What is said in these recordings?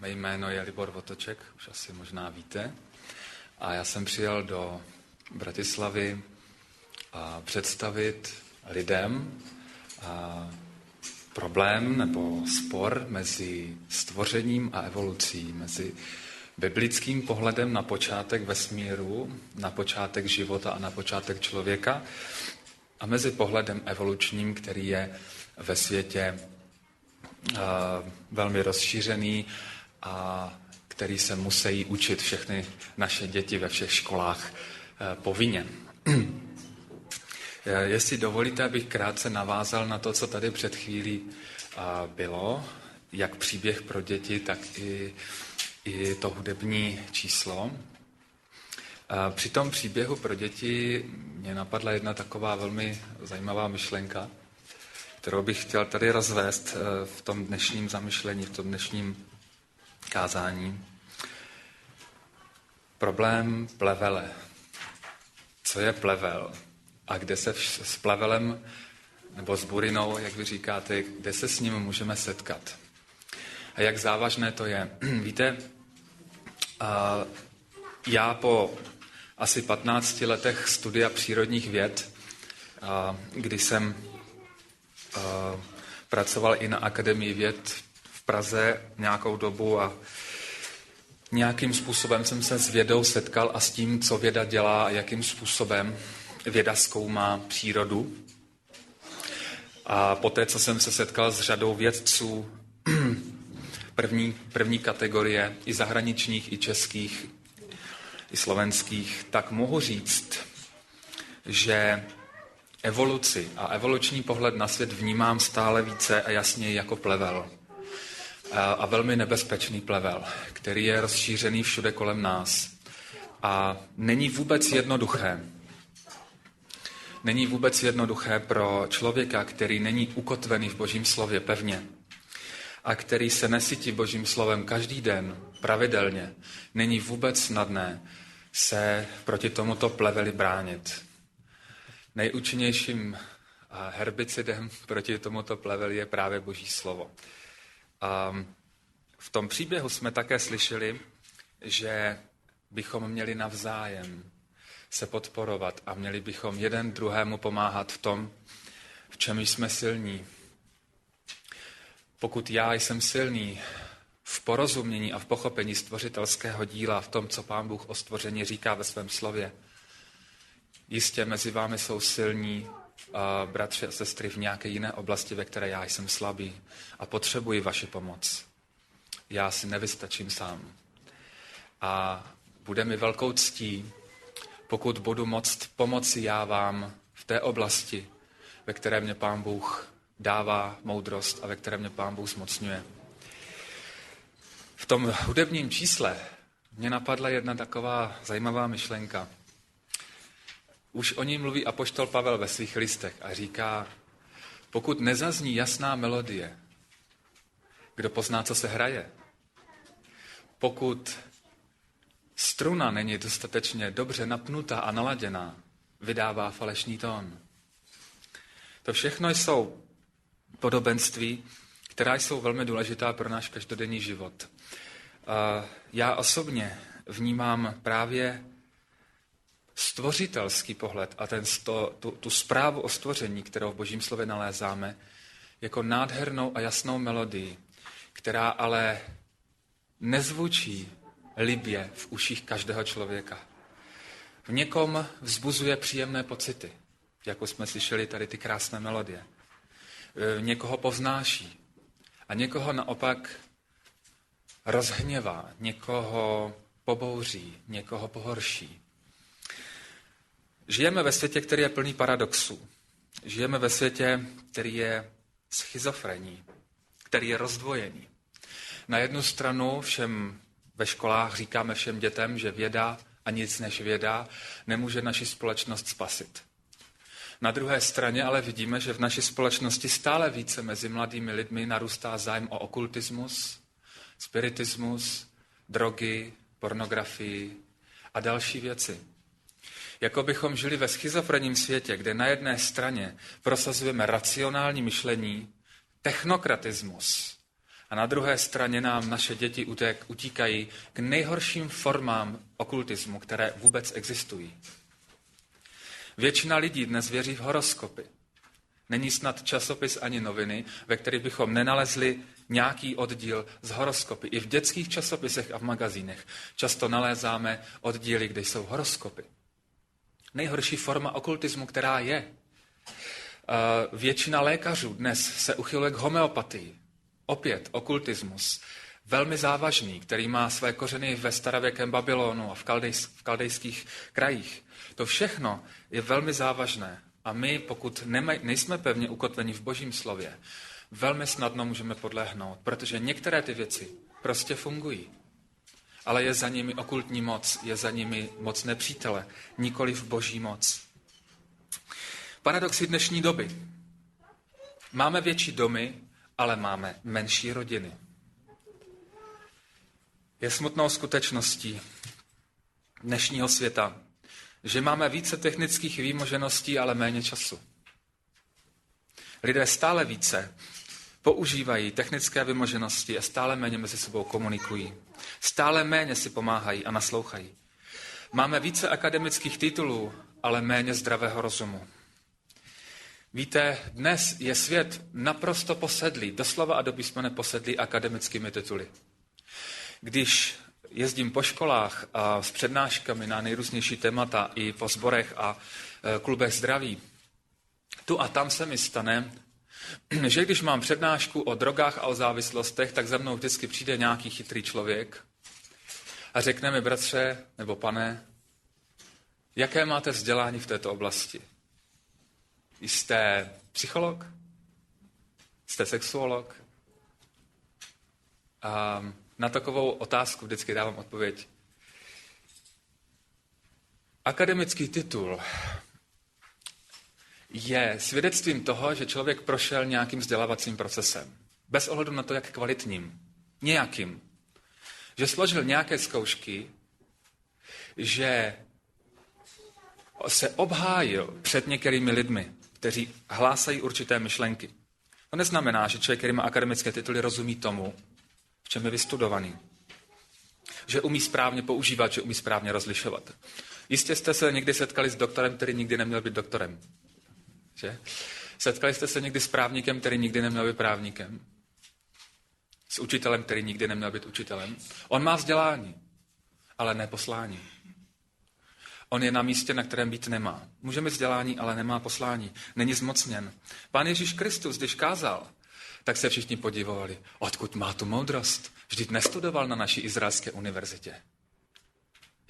Mé jméno je Libor Votoček, už asi možná víte. A já jsem přijel do Bratislavy a představit lidem a problém nebo spor mezi stvořením a evolucí, mezi biblickým pohledem na počátek vesmíru, na počátek života a na počátek člověka a mezi pohledem evolučním, který je ve světě velmi rozšířený a který se musí učit všechny naše děti ve všech školách uh, povinně. Jestli dovolíte, abych krátce navázal na to, co tady před chvílí uh, bylo, jak příběh pro děti, tak i, i to hudební číslo. Při tom příběhu pro děti mě napadla jedna taková velmi zajímavá myšlenka, kterou bych chtěl tady rozvést eh, v tom dnešním zamyšlení, v tom dnešním kázání. Problém plevele. Co je plevel? A kde se s plevelem nebo s burinou, jak vy říkáte, kde se s ním můžeme setkat? A jak závažné to je? Víte, já po asi 15 letech studia přírodních věd, kdy jsem pracoval i na Akademii věd Praze nějakou dobu a nějakým způsobem jsem se s vědou setkal a s tím, co věda dělá a jakým způsobem věda zkoumá přírodu. A poté, co jsem se setkal s řadou vědců první, první kategorie, i zahraničních, i českých, i slovenských, tak mohu říct, že evoluci a evoluční pohled na svět vnímám stále více a jasněji jako plevel. A velmi nebezpečný plevel, který je rozšířený všude kolem nás. A není vůbec jednoduché. Není vůbec jednoduché pro člověka, který není ukotvený v Božím slově pevně a který se nesytí Božím slovem každý den, pravidelně, není vůbec snadné se proti tomuto pleveli bránit. Nejúčinnějším herbicidem proti tomuto pleveli je právě Boží slovo. A v tom příběhu jsme také slyšeli, že bychom měli navzájem se podporovat a měli bychom jeden druhému pomáhat v tom, v čem jsme silní. Pokud já jsem silný v porozumění a v pochopení stvořitelského díla, v tom, co Pán Bůh o stvoření říká ve svém slově, Jistě mezi vámi jsou silní uh, bratři a sestry v nějaké jiné oblasti, ve které já jsem slabý a potřebuji vaši pomoc. Já si nevystačím sám. A bude mi velkou ctí, pokud budu moct pomoci já vám v té oblasti, ve které mě Pán Bůh dává moudrost a ve které mě Pán Bůh zmocňuje. V tom hudebním čísle mě napadla jedna taková zajímavá myšlenka. Už o ní mluví apoštol Pavel ve svých listech a říká, pokud nezazní jasná melodie, kdo pozná, co se hraje? Pokud struna není dostatečně dobře napnutá a naladěná, vydává falešný tón. To všechno jsou podobenství, která jsou velmi důležitá pro náš každodenní život. Já osobně vnímám právě stvořitelský pohled a ten, sto, tu, tu zprávu o stvoření, kterou v Božím slově nalézáme, jako nádhernou a jasnou melodii, která ale nezvučí libě v uších každého člověka. V někom vzbuzuje příjemné pocity, jako jsme slyšeli tady ty krásné melodie. E, někoho povznáší a někoho naopak rozhněvá, někoho pobouří, někoho pohorší. Žijeme ve světě, který je plný paradoxů. Žijeme ve světě, který je schizofrení, který je rozdvojený. Na jednu stranu všem ve školách říkáme všem dětem, že věda a nic než věda nemůže naši společnost spasit. Na druhé straně ale vidíme, že v naší společnosti stále více mezi mladými lidmi narůstá zájem o okultismus, spiritismus, drogy, pornografii a další věci. Jako bychom žili ve schizofrenním světě, kde na jedné straně prosazujeme racionální myšlení, technokratismus A na druhé straně nám naše děti utíkají k nejhorším formám okultismu, které vůbec existují. Většina lidí dnes věří v horoskopy. Není snad časopis ani noviny, ve kterých bychom nenalezli nějaký oddíl z horoskopy. I v dětských časopisech a v magazínech často nalézáme oddíly, kde jsou horoskopy. Nejhorší forma okultismu, která je. Většina lékařů dnes se uchyluje k homeopatii. Opět okultismus. Velmi závažný, který má své kořeny ve starověkém Babylonu a v, kaldejs, v kaldejských krajích. To všechno je velmi závažné. A my, pokud nejsme pevně ukotveni v Božím slově, velmi snadno můžeme podlehnout, protože některé ty věci prostě fungují. Ale je za nimi okultní moc, je za nimi moc nepřítele, nikoli v boží moc. Paradoxy dnešní doby. Máme větší domy, ale máme menší rodiny. Je smutnou skutečností dnešního světa, že máme více technických výmožeností, ale méně času. Lidé stále více používají technické vymoženosti a stále méně mezi sebou komunikují. Stále méně si pomáhají a naslouchají. Máme více akademických titulů, ale méně zdravého rozumu. Víte, dnes je svět naprosto posedlý, doslova a do písmene posedlý akademickými tituly. Když jezdím po školách a s přednáškami na nejrůznější témata i po sborech a e, klubech zdraví, tu a tam se mi stane, že když mám přednášku o drogách a o závislostech, tak za mnou vždycky přijde nějaký chytrý člověk a řekne mi, bratře nebo pane, jaké máte vzdělání v této oblasti? Jste psycholog? Jste sexuolog? A na takovou otázku vždycky dávám odpověď. Akademický titul je svědectvím toho, že člověk prošel nějakým vzdělávacím procesem. Bez ohledu na to, jak kvalitním. Nějakým. Že složil nějaké zkoušky, že se obhájil před některými lidmi, kteří hlásají určité myšlenky. To neznamená, že člověk, který má akademické tituly, rozumí tomu, v čem je vystudovaný. Že umí správně používat, že umí správně rozlišovat. Jistě jste se někdy setkali s doktorem, který nikdy neměl být doktorem. Že? Setkali jste se někdy s právníkem, který nikdy neměl být právníkem? S učitelem, který nikdy neměl být učitelem? On má vzdělání, ale ne poslání. On je na místě, na kterém být nemá. Může mít vzdělání, ale nemá poslání. Není zmocněn. Pán Ježíš Kristus, když kázal, tak se všichni podívali, odkud má tu moudrost. Vždyť nestudoval na naší izraelské univerzitě.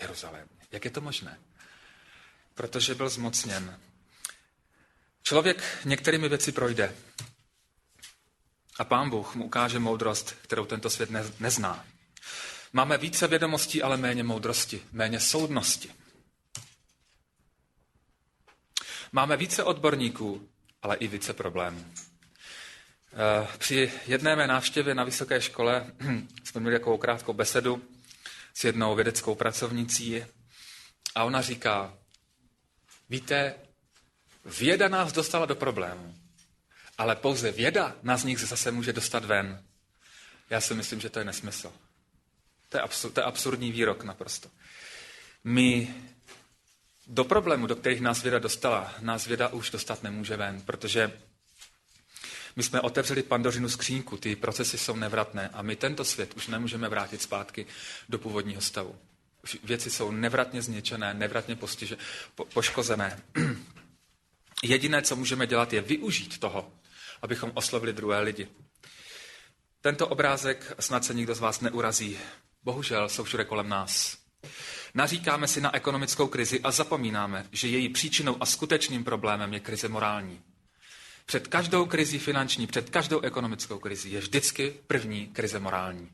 Jeruzalém. Jak je to možné? Protože byl zmocněn. Člověk některými věci projde. A pán Bůh mu ukáže moudrost, kterou tento svět ne, nezná. Máme více vědomostí, ale méně moudrosti, méně soudnosti. Máme více odborníků, ale i více problémů. Eh, při jedné mé návštěvě na vysoké škole jsme měli takovou krátkou besedu s jednou vědeckou pracovnicí a ona říká, víte, věda nás dostala do problému, ale pouze věda nás z nich zase může dostat ven. Já si myslím, že to je nesmysl. To je, absur, to je absurdní výrok naprosto. My do problému, do kterých nás věda dostala, nás věda už dostat nemůže ven, protože my jsme otevřeli pandořinu skřínku, ty procesy jsou nevratné a my tento svět už nemůžeme vrátit zpátky do původního stavu. Věci jsou nevratně zničené, nevratně postiže, po, poškozené. Jediné, co můžeme dělat, je využít toho, abychom oslovili druhé lidi. Tento obrázek snad se nikdo z vás neurazí. Bohužel jsou všude kolem nás. Naříkáme si na ekonomickou krizi a zapomínáme, že její příčinou a skutečným problémem je krize morální. Před každou krizí finanční, před každou ekonomickou krizí je vždycky první krize morální.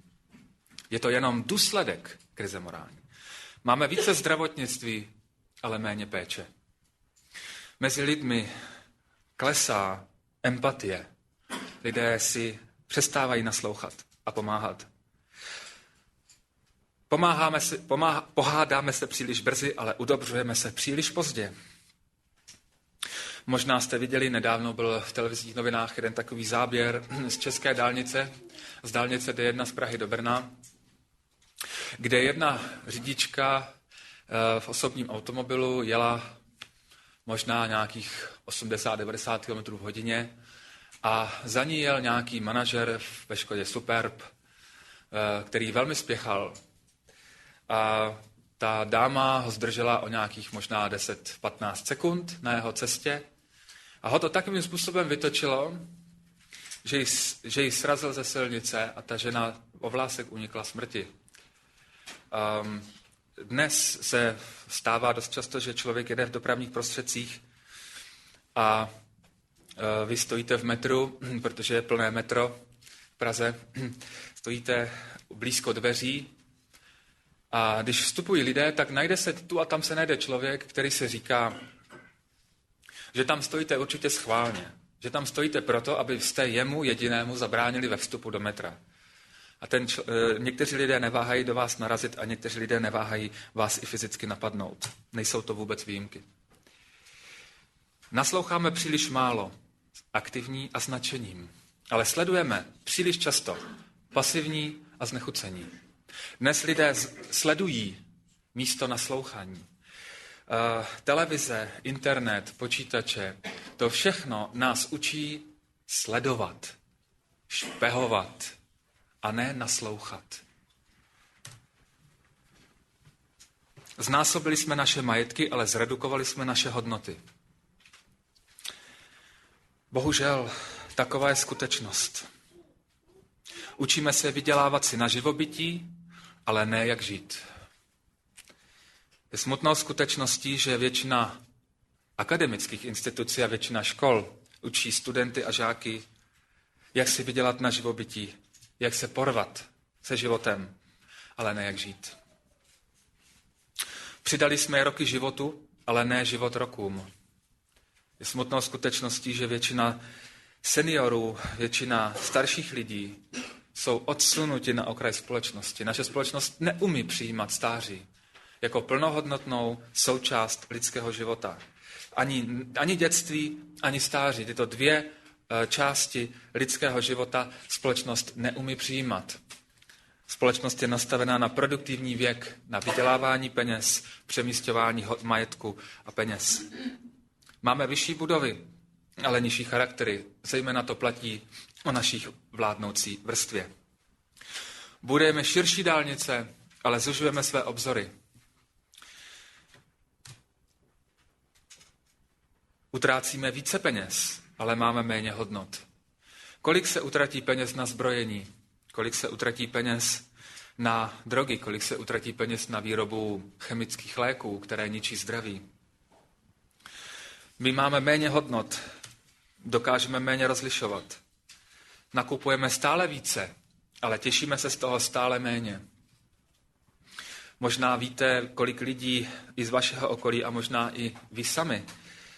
Je to jenom důsledek krize morální. Máme více zdravotnictví, ale méně péče. Mezi lidmi klesá empatie. Lidé si přestávají naslouchat a pomáhat. Pomáháme si, pomáhá, pohádáme se příliš brzy, ale udobřujeme se příliš pozdě. Možná jste viděli, nedávno byl v televizních novinách jeden takový záběr z české dálnice, z dálnice D1 z Prahy do Brna, kde jedna řidička eh, v osobním automobilu jela možná nějakých 80-90 km v hodině a za ní jel nějaký manažer ve Škodě Superb, eh, který velmi spěchal. A ta dáma ho zdržela o nějakých možná 10-15 sekund na jeho cestě a ho to takovým způsobem vytočilo, že ji, že ji srazil ze silnice a ta žena o vlásek unikla smrti. Um, dnes se stává dost často, že člověk jede v dopravních prostředcích a uh, vy stojíte v metru, protože je plné metro v Praze, stojíte blízko dveří a když vstupují lidé, tak najde se tu a tam se najde člověk, který se říká, že tam stojíte určitě schválně. Že tam stojíte proto, aby jste jemu jedinému zabránili ve vstupu do metra. A ten čl- e, někteří lidé neváhají do vás narazit a někteří lidé neváhají vás i fyzicky napadnout. Nejsou to vůbec výjimky. Nasloucháme příliš málo, aktivní a značením, ale sledujeme příliš často, pasivní a znechucení. Dnes lidé sledují místo naslouchání. Uh, televize, internet, počítače, to všechno nás učí sledovat, špehovat a ne naslouchat. Znásobili jsme naše majetky, ale zredukovali jsme naše hodnoty. Bohužel, taková je skutečnost. Učíme se vydělávat si na živobytí, ale ne jak žít. Je smutnou skutečností, že většina akademických institucí a většina škol učí studenty a žáky, jak si vydělat na živobytí, jak se porvat se životem, ale ne jak žít. Přidali jsme roky životu, ale ne život rokům. Je smutnou skutečností, že většina seniorů, většina starších lidí jsou odsunuti na okraj společnosti. Naše společnost neumí přijímat stáří jako plnohodnotnou součást lidského života. Ani, ani dětství, ani stáří. Tyto dvě části lidského života společnost neumí přijímat. Společnost je nastavená na produktivní věk, na vydělávání peněz, přemístování majetku a peněz. Máme vyšší budovy, ale nižší charaktery. Zejména to platí o našich vládnoucí vrstvě. Budeme širší dálnice, ale zužujeme své obzory. Utrácíme více peněz, ale máme méně hodnot. Kolik se utratí peněz na zbrojení? Kolik se utratí peněz na drogy? Kolik se utratí peněz na výrobu chemických léků, které ničí zdraví? My máme méně hodnot, dokážeme méně rozlišovat. Nakupujeme stále více, ale těšíme se z toho stále méně. Možná víte, kolik lidí i z vašeho okolí a možná i vy sami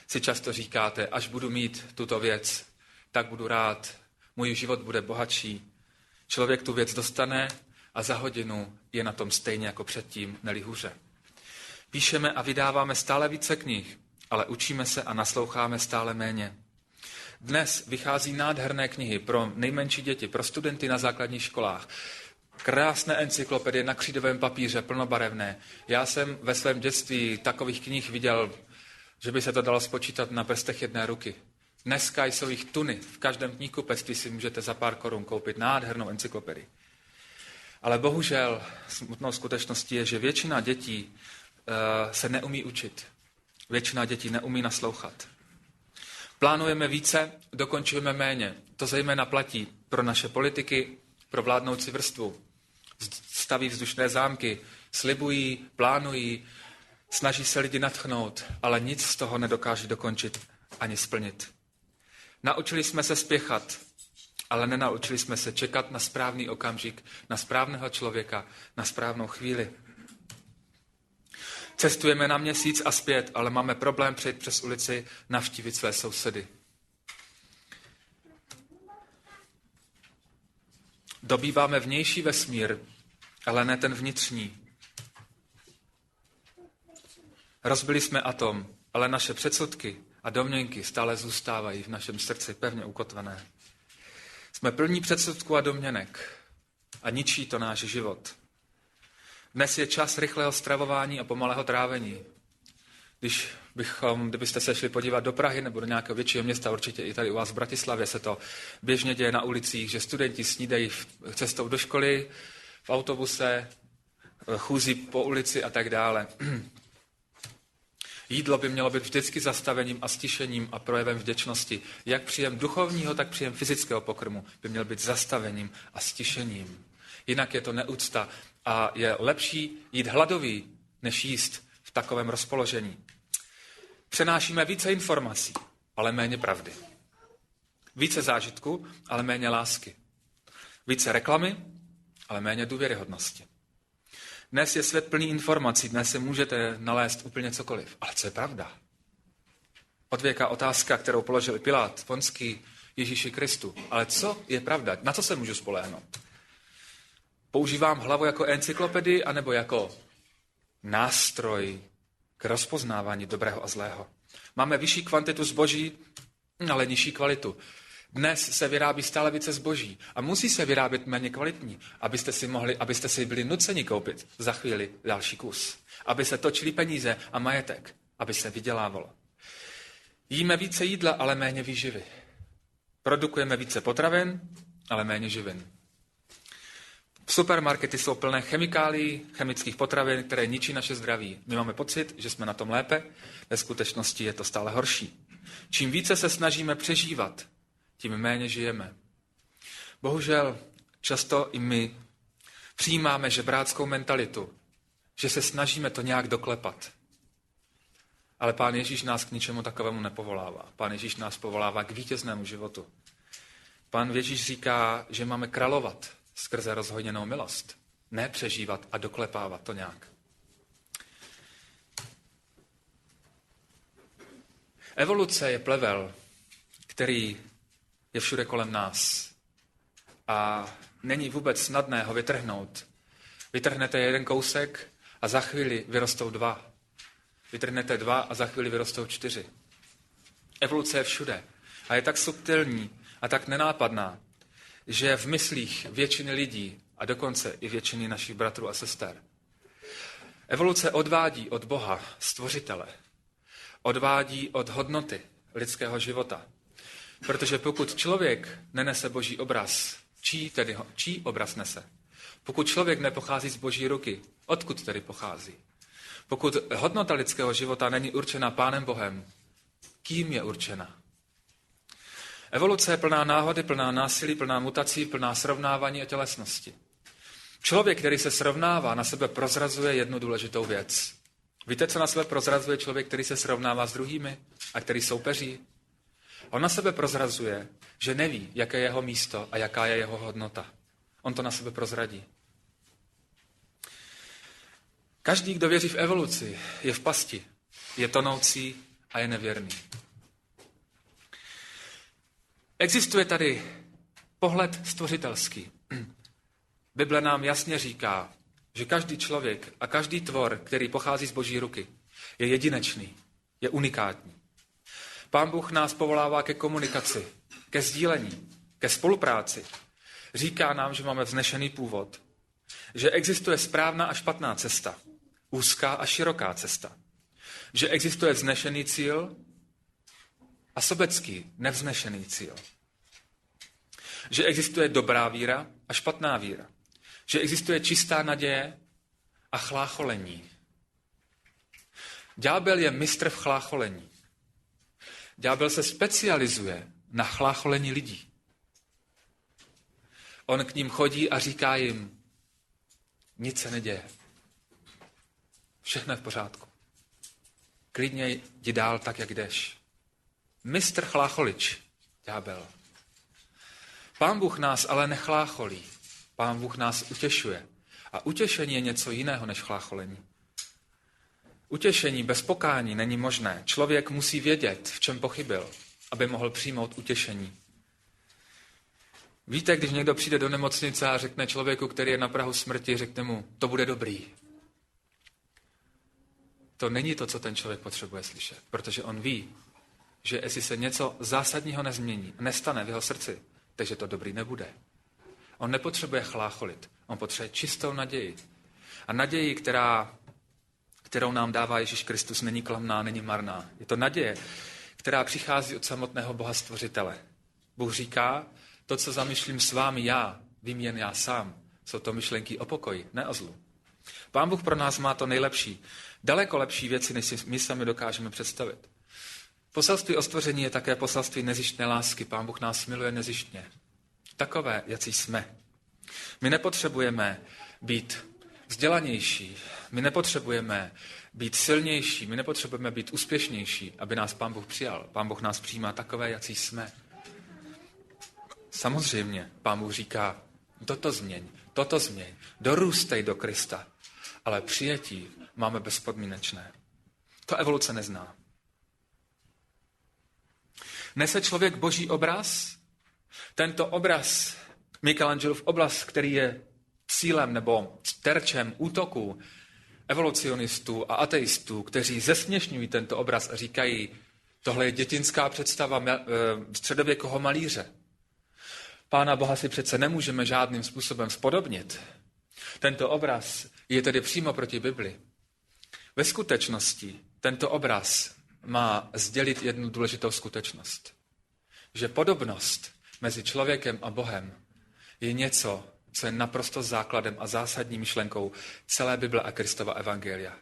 si často říkáte, až budu mít tuto věc, tak budu rád, můj život bude bohatší. Člověk tu věc dostane a za hodinu je na tom stejně jako předtím, neli hůře. Píšeme a vydáváme stále více knih, ale učíme se a nasloucháme stále méně. Dnes vychází nádherné knihy pro nejmenší děti, pro studenty na základních školách. Krásné encyklopedie na křídovém papíře, plnobarevné. Já jsem ve svém dětství takových knih viděl, že by se to dalo spočítat na prstech jedné ruky. Dneska jsou jich tuny. V každém knihkupectví si můžete za pár korun koupit nádhernou encyklopedii. Ale bohužel smutnou skutečností je, že většina dětí uh, se neumí učit. Většina dětí neumí naslouchat. Plánujeme více, dokončujeme méně. To zejména platí pro naše politiky, pro vládnoucí vrstvu. Staví vzdušné zámky, slibují, plánují, snaží se lidi natchnout, ale nic z toho nedokáže dokončit ani splnit. Naučili jsme se spěchat, ale nenaučili jsme se čekat na správný okamžik, na správného člověka, na správnou chvíli. Cestujeme na měsíc a zpět, ale máme problém přejít přes ulici, navštívit své sousedy. Dobýváme vnější vesmír, ale ne ten vnitřní. Rozbili jsme atom, ale naše předsudky a domněnky stále zůstávají v našem srdci pevně ukotvené. Jsme plní předsudků a domněnek a ničí to náš život. Dnes je čas rychlého stravování a pomalého trávení. Když bychom, kdybyste se šli podívat do Prahy nebo do nějakého většího města, určitě i tady u vás v Bratislavě se to běžně děje na ulicích, že studenti snídají cestou do školy, v autobuse, chůzí po ulici a tak dále. Jídlo by mělo být vždycky zastavením a stišením a projevem vděčnosti. Jak příjem duchovního, tak příjem fyzického pokrmu by měl být zastavením a stišením. Jinak je to neúcta a je lepší jít hladový, než jíst v takovém rozpoložení. Přenášíme více informací, ale méně pravdy. Více zážitku, ale méně lásky. Více reklamy, ale méně důvěryhodnosti. Dnes je svět plný informací, dnes si můžete nalézt úplně cokoliv. Ale co je pravda? Odvěká otázka, kterou položil Pilát, Ponský, Ježíši Kristu. Ale co je pravda? Na co se můžu spolehnout? Používám hlavu jako encyklopedii anebo jako nástroj k rozpoznávání dobrého a zlého. Máme vyšší kvantitu zboží, ale nižší kvalitu. Dnes se vyrábí stále více zboží a musí se vyrábět méně kvalitní, abyste si, mohli, abyste si byli nuceni koupit za chvíli další kus. Aby se točili peníze a majetek, aby se vydělávalo. Jíme více jídla, ale méně výživy. Produkujeme více potravin, ale méně živin. Supermarkety jsou plné chemikálií, chemických potravin, které ničí naše zdraví. My máme pocit, že jsme na tom lépe, ve skutečnosti je to stále horší. Čím více se snažíme přežívat, tím méně žijeme. Bohužel často i my přijímáme žebráckou mentalitu, že se snažíme to nějak doklepat. Ale Pán Ježíš nás k ničemu takovému nepovolává. Pán Ježíš nás povolává k vítěznému životu. Pán Ježíš říká, že máme královat skrze rozhodněnou milost. Ne přežívat a doklepávat to nějak. Evoluce je plevel, který je všude kolem nás. A není vůbec snadné ho vytrhnout. Vytrhnete jeden kousek a za chvíli vyrostou dva. Vytrhnete dva a za chvíli vyrostou čtyři. Evoluce je všude a je tak subtilní a tak nenápadná, že v myslích většiny lidí a dokonce i většiny našich bratrů a sester evoluce odvádí od Boha, stvořitele, odvádí od hodnoty lidského života. Protože pokud člověk nenese boží obraz, čí tedy čí obraz nese? Pokud člověk nepochází z boží ruky, odkud tedy pochází? Pokud hodnota lidského života není určena Pánem Bohem, kým je určena? Evoluce je plná náhody, plná násilí, plná mutací, plná srovnávání a tělesnosti. Člověk, který se srovnává, na sebe prozrazuje jednu důležitou věc. Víte, co na sebe prozrazuje člověk, který se srovnává s druhými a který soupeří? On na sebe prozrazuje, že neví, jaké je jeho místo a jaká je jeho hodnota. On to na sebe prozradí. Každý, kdo věří v evoluci, je v pasti, je tonoucí a je nevěrný. Existuje tady pohled stvořitelský. Bible nám jasně říká, že každý člověk a každý tvor, který pochází z boží ruky, je jedinečný, je unikátní. Pán Bůh nás povolává ke komunikaci, ke sdílení, ke spolupráci. Říká nám, že máme vznešený původ, že existuje správná a špatná cesta, úzká a široká cesta, že existuje vznešený cíl a sobecký, nevznešený cíl. Že existuje dobrá víra a špatná víra. Že existuje čistá naděje a chlácholení. Ďábel je mistr v chlácholení. Ďábel se specializuje na chlácholení lidí. On k ním chodí a říká jim, nic se neděje. Všechno je v pořádku. Klidně jdi dál tak, jak jdeš. Mistr chlácholič, ďábel. Pán Bůh nás ale nechlácholí. Pán Bůh nás utěšuje. A utěšení je něco jiného než chlácholení. Utěšení bez pokání není možné. Člověk musí vědět, v čem pochybil, aby mohl přijmout utěšení. Víte, když někdo přijde do nemocnice a řekne člověku, který je na Prahu smrti, řekne mu, to bude dobrý. To není to, co ten člověk potřebuje slyšet, protože on ví, že jestli se něco zásadního nezmění, nestane v jeho srdci, takže to dobrý nebude. On nepotřebuje chlácholit, on potřebuje čistou naději. A naději, která, kterou nám dává Ježíš Kristus, není klamná, není marná. Je to naděje, která přichází od samotného Boha Stvořitele. Bůh říká, to, co zamýšlím s vámi já, vím jen já sám. Jsou to myšlenky o pokoji, ne o zlu. Pán Bůh pro nás má to nejlepší, daleko lepší věci, než si my sami dokážeme představit. Poselství o stvoření je také poselství nezištné lásky. Pán Bůh nás miluje nezištně. Takové, jací jsme. My nepotřebujeme být vzdělanější, my nepotřebujeme být silnější, my nepotřebujeme být úspěšnější, aby nás Pán Bůh přijal. Pán Bůh nás přijímá takové, jací jsme. Samozřejmě, Pán Bůh říká, toto změň, toto změň, dorůstej do Krista, ale přijetí máme bezpodmínečné. To evoluce nezná. Nese člověk boží obraz? Tento obraz, Michelangelův obraz, který je cílem nebo terčem útoku evolucionistů a ateistů, kteří zesměšňují tento obraz a říkají, tohle je dětinská představa eh, středověkého malíře. Pána Boha si přece nemůžeme žádným způsobem spodobnit. Tento obraz je tedy přímo proti Bibli. Ve skutečnosti tento obraz má sdělit jednu důležitou skutečnost. Že podobnost mezi člověkem a Bohem je něco, co je naprosto základem a zásadní myšlenkou celé Bible a Kristova evangelia.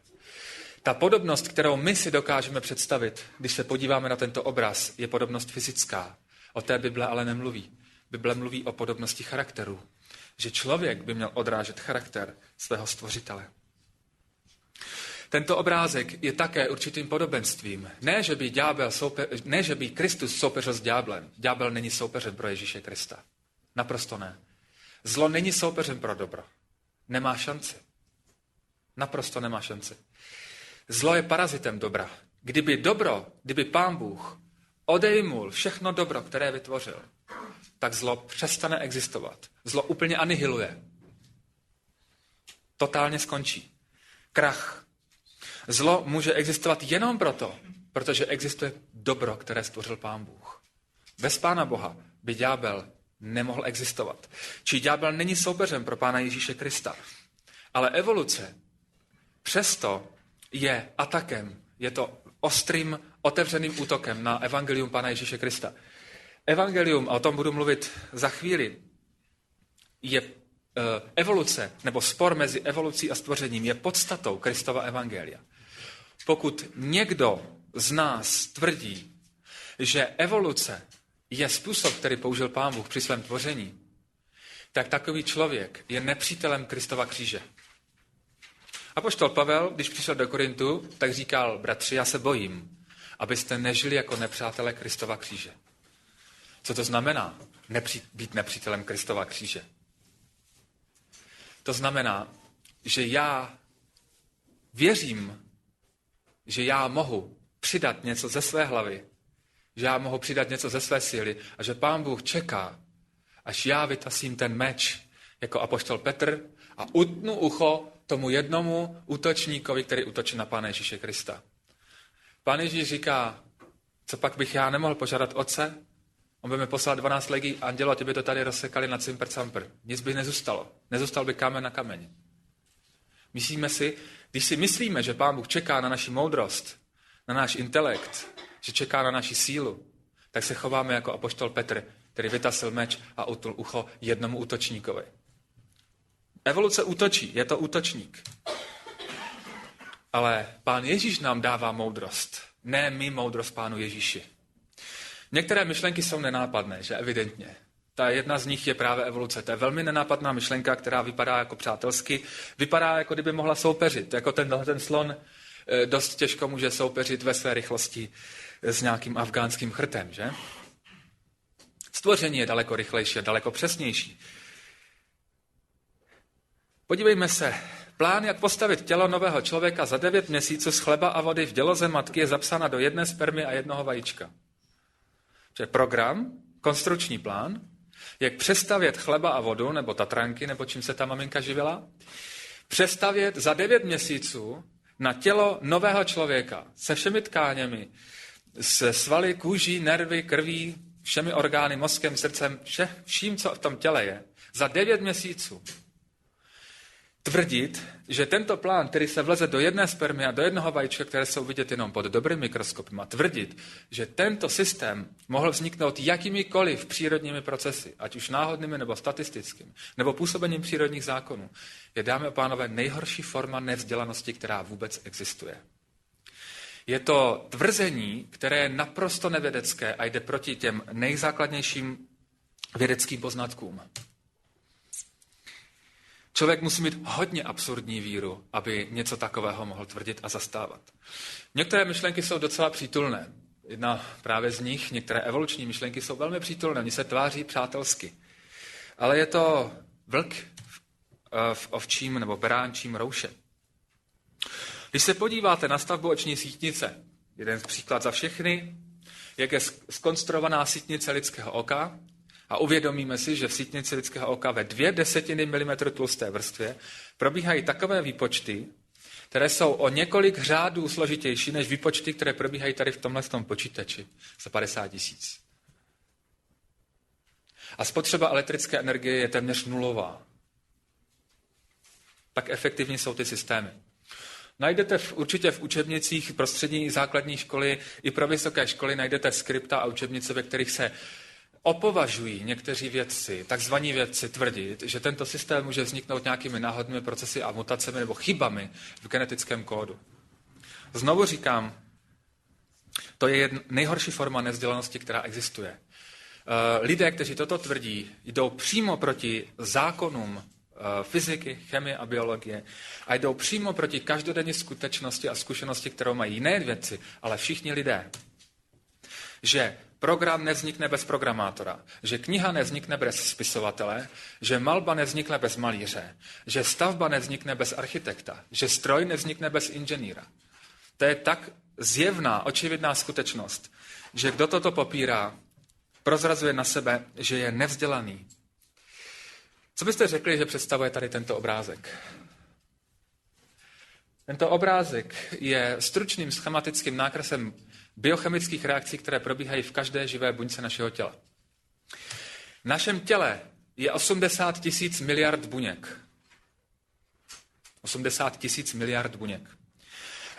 Ta podobnost, kterou my si dokážeme představit, když se podíváme na tento obraz, je podobnost fyzická. O té Bible ale nemluví. Bible mluví o podobnosti charakteru. Že člověk by měl odrážet charakter svého stvořitele. Tento obrázek je také určitým podobenstvím. Ne, že by, ďábel soupe, ne, že by Kristus soupeřil s ďáblem. Ďábel není soupeřem pro Ježíše Krista. Naprosto ne. Zlo není soupeřem pro dobro. Nemá šanci. Naprosto nemá šanci. Zlo je parazitem dobra. Kdyby dobro, kdyby pán Bůh odejmul všechno dobro, které vytvořil, tak zlo přestane existovat. Zlo úplně anihiluje. Totálně skončí. Krach. Zlo může existovat jenom proto, protože existuje dobro, které stvořil Pán Bůh. Bez Pána Boha by ďábel nemohl existovat. Či ďábel není soupeřem pro Pána Ježíše Krista. Ale evoluce přesto je atakem, je to ostrým, otevřeným útokem na evangelium Pána Ježíše Krista. Evangelium, a o tom budu mluvit za chvíli, je uh, evoluce, nebo spor mezi evolucí a stvořením je podstatou Kristova evangelia. Pokud někdo z nás tvrdí, že evoluce je způsob, který použil Pán Bůh při svém tvoření, tak takový člověk je nepřítelem Kristova kříže. A poštol Pavel, když přišel do Korintu, tak říkal, bratři, já se bojím, abyste nežili jako nepřátelé Kristova kříže. Co to znamená nepří, být nepřítelem Kristova kříže? To znamená, že já věřím, že já mohu přidat něco ze své hlavy, že já mohu přidat něco ze své síly a že Pán Bůh čeká, až já vytasím ten meč jako apoštol Petr a utnu ucho tomu jednomu útočníkovi, který útočí na Pána Ježíše Krista. Pán Ježíš říká, co pak bych já nemohl požádat otce, On by mi poslal 12 legí andělo a by to tady rozsekali na cimpr campr. Nic by nezůstalo. Nezůstal by kámen na kameň. Myslíme si, když si myslíme, že Pán Bůh čeká na naši moudrost, na náš intelekt, že čeká na naši sílu, tak se chováme jako apoštol Petr, který vytasil meč a utl ucho jednomu útočníkovi. Evoluce útočí, je to útočník. Ale pán Ježíš nám dává moudrost. Ne my moudrost pánu Ježíši. Některé myšlenky jsou nenápadné, že evidentně. Ta jedna z nich je právě evoluce. To je velmi nenápadná myšlenka, která vypadá jako přátelsky, vypadá jako kdyby mohla soupeřit. Jako ten, ten slon eh, dost těžko může soupeřit ve své rychlosti s nějakým afgánským chrtem, že? Stvoření je daleko rychlejší a daleko přesnější. Podívejme se. Plán, jak postavit tělo nového člověka za devět měsíců z chleba a vody v děloze matky je zapsána do jedné spermy a jednoho vajíčka. Že program, konstrukční plán, jak přestavět chleba a vodu, nebo tatranky, nebo čím se ta maminka živila, přestavět za devět měsíců na tělo nového člověka se všemi tkáněmi, se svaly, kůží, nervy, krví, všemi orgány, mozkem, srdcem, vše, vším, co v tom těle je, za devět měsíců tvrdit, že tento plán, který se vleze do jedné spermy a do jednoho vajíčka, které jsou vidět jenom pod dobrým mikroskopem, a tvrdit, že tento systém mohl vzniknout jakýmikoliv přírodními procesy, ať už náhodnými nebo statistickými, nebo působením přírodních zákonů, je, dámy a pánové, nejhorší forma nevzdělanosti, která vůbec existuje. Je to tvrzení, které je naprosto nevědecké a jde proti těm nejzákladnějším vědeckým poznatkům. Člověk musí mít hodně absurdní víru, aby něco takového mohl tvrdit a zastávat. Některé myšlenky jsou docela přítulné. Jedna právě z nich, některé evoluční myšlenky jsou velmi přítulné, oni se tváří přátelsky. Ale je to vlk v ovčím nebo beránčím rouše. Když se podíváte na stavbu oční sítnice, jeden z příklad za všechny, jak je skonstruovaná sítnice lidského oka, a uvědomíme si, že v sítnici lidského oka ve dvě desetiny milimetru tlusté vrstvě probíhají takové výpočty, které jsou o několik řádů složitější než výpočty, které probíhají tady v tomhle tom počítači za 50 tisíc. A spotřeba elektrické energie je téměř nulová. Tak efektivní jsou ty systémy. Najdete v, určitě v učebnicích prostřední základní školy i pro vysoké školy najdete skripta a učebnice, ve kterých se opovažují někteří vědci, takzvaní vědci, tvrdit, že tento systém může vzniknout nějakými náhodnými procesy a mutacemi nebo chybami v genetickém kódu. Znovu říkám, to je jedna, nejhorší forma nevzdělanosti, která existuje. Eh, lidé, kteří toto tvrdí, jdou přímo proti zákonům fyziky, chemie a biologie a jdou přímo proti každodenní skutečnosti a zkušenosti, kterou mají nejen vědci, ale všichni lidé. Že program nevznikne bez programátora, že kniha nevznikne bez spisovatele, že malba nevznikne bez malíře, že stavba nevznikne bez architekta, že stroj nevznikne bez inženýra. To je tak zjevná, očividná skutečnost, že kdo toto popírá, prozrazuje na sebe, že je nevzdělaný. Co byste řekli, že představuje tady tento obrázek? Tento obrázek je stručným schematickým nákresem biochemických reakcí, které probíhají v každé živé buňce našeho těla. V našem těle je 80 tisíc miliard buněk. 80 tisíc miliard buněk.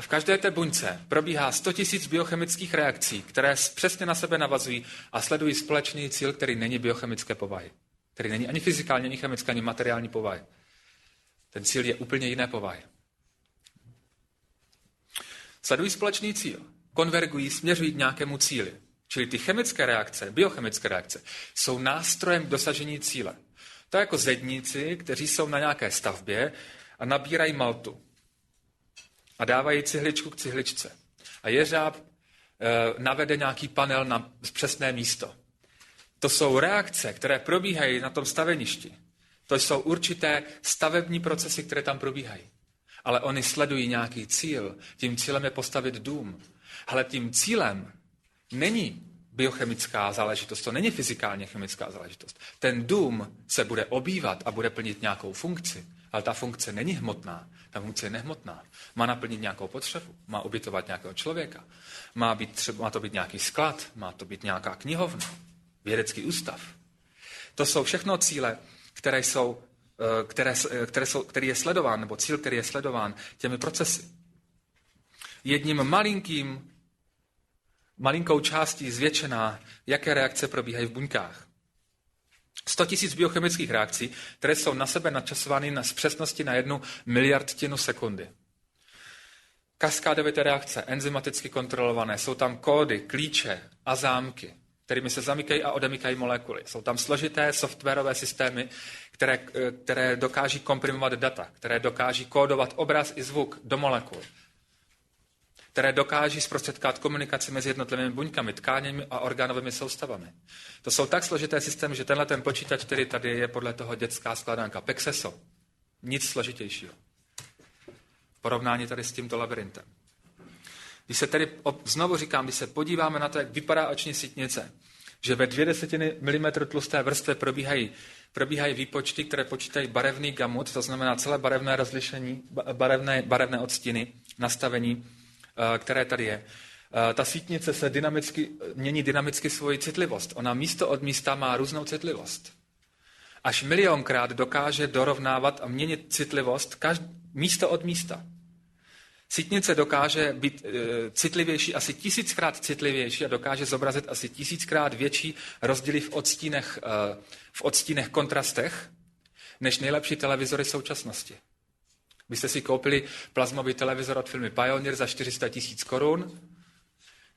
V každé té buňce probíhá 100 tisíc biochemických reakcí, které přesně na sebe navazují a sledují společný cíl, který není biochemické povahy. Který není ani fyzikální, ani chemické, ani materiální povahy. Ten cíl je úplně jiné povahy. Sledují společný cíl konvergují, směřují k nějakému cíli. Čili ty chemické reakce, biochemické reakce, jsou nástrojem k dosažení cíle. To je jako zedníci, kteří jsou na nějaké stavbě a nabírají maltu. A dávají cihličku k cihličce. A jeřáb e, navede nějaký panel na přesné místo. To jsou reakce, které probíhají na tom staveništi. To jsou určité stavební procesy, které tam probíhají. Ale oni sledují nějaký cíl. Tím cílem je postavit dům. Ale tím cílem není biochemická záležitost, to není fyzikálně chemická záležitost. Ten dům se bude obývat a bude plnit nějakou funkci, ale ta funkce není hmotná, ta funkce je nehmotná. Má naplnit nějakou potřebu, má ubytovat nějakého člověka, má, být třeba, má to být nějaký sklad, má to být nějaká knihovna, vědecký ústav. To jsou všechno cíle, které jsou, eh, které, které jsou, který je sledován, nebo cíl, který je sledován těmi procesy. Jedním malinkým malinkou částí zvětšená, jaké reakce probíhají v buňkách. 100 000 biochemických reakcí, které jsou na sebe načasovány na přesnosti na jednu miliardtinu sekundy. Kaskádovité reakce, enzymaticky kontrolované, jsou tam kódy, klíče a zámky, kterými se zamykají a odemykají molekuly. Jsou tam složité softwarové systémy, které, které dokáží komprimovat data, které dokáží kódovat obraz i zvuk do molekul které dokáží zprostředkat komunikaci mezi jednotlivými buňkami, tkáněmi a orgánovými soustavami. To jsou tak složité systémy, že tenhle ten počítač, který tady je podle toho dětská skladánka, Pexeso, nic složitějšího. Porovnání tady s tímto labirintem. Když se tedy, znovu říkám, když se podíváme na to, jak vypadá oční sítnice, že ve dvě desetiny milimetru tlusté vrstvě probíhají, probíhají výpočty, které počítají barevný gamut, to znamená celé barevné rozlišení, barevné, barevné odstíny, nastavení Eh, které tady je. Eh, ta sítnice se dynamicky, mění dynamicky svoji citlivost. Ona místo od místa má různou citlivost. Až milionkrát dokáže dorovnávat a měnit citlivost každ- místo od místa. Sítnice dokáže být e, citlivější, asi tisíckrát citlivější a dokáže zobrazit asi tisíckrát větší rozdíly v odstínech, e, v odstínech kontrastech, než nejlepší televizory současnosti. Vy jste si koupili plazmový televizor od firmy Pioneer za 400 tisíc korun,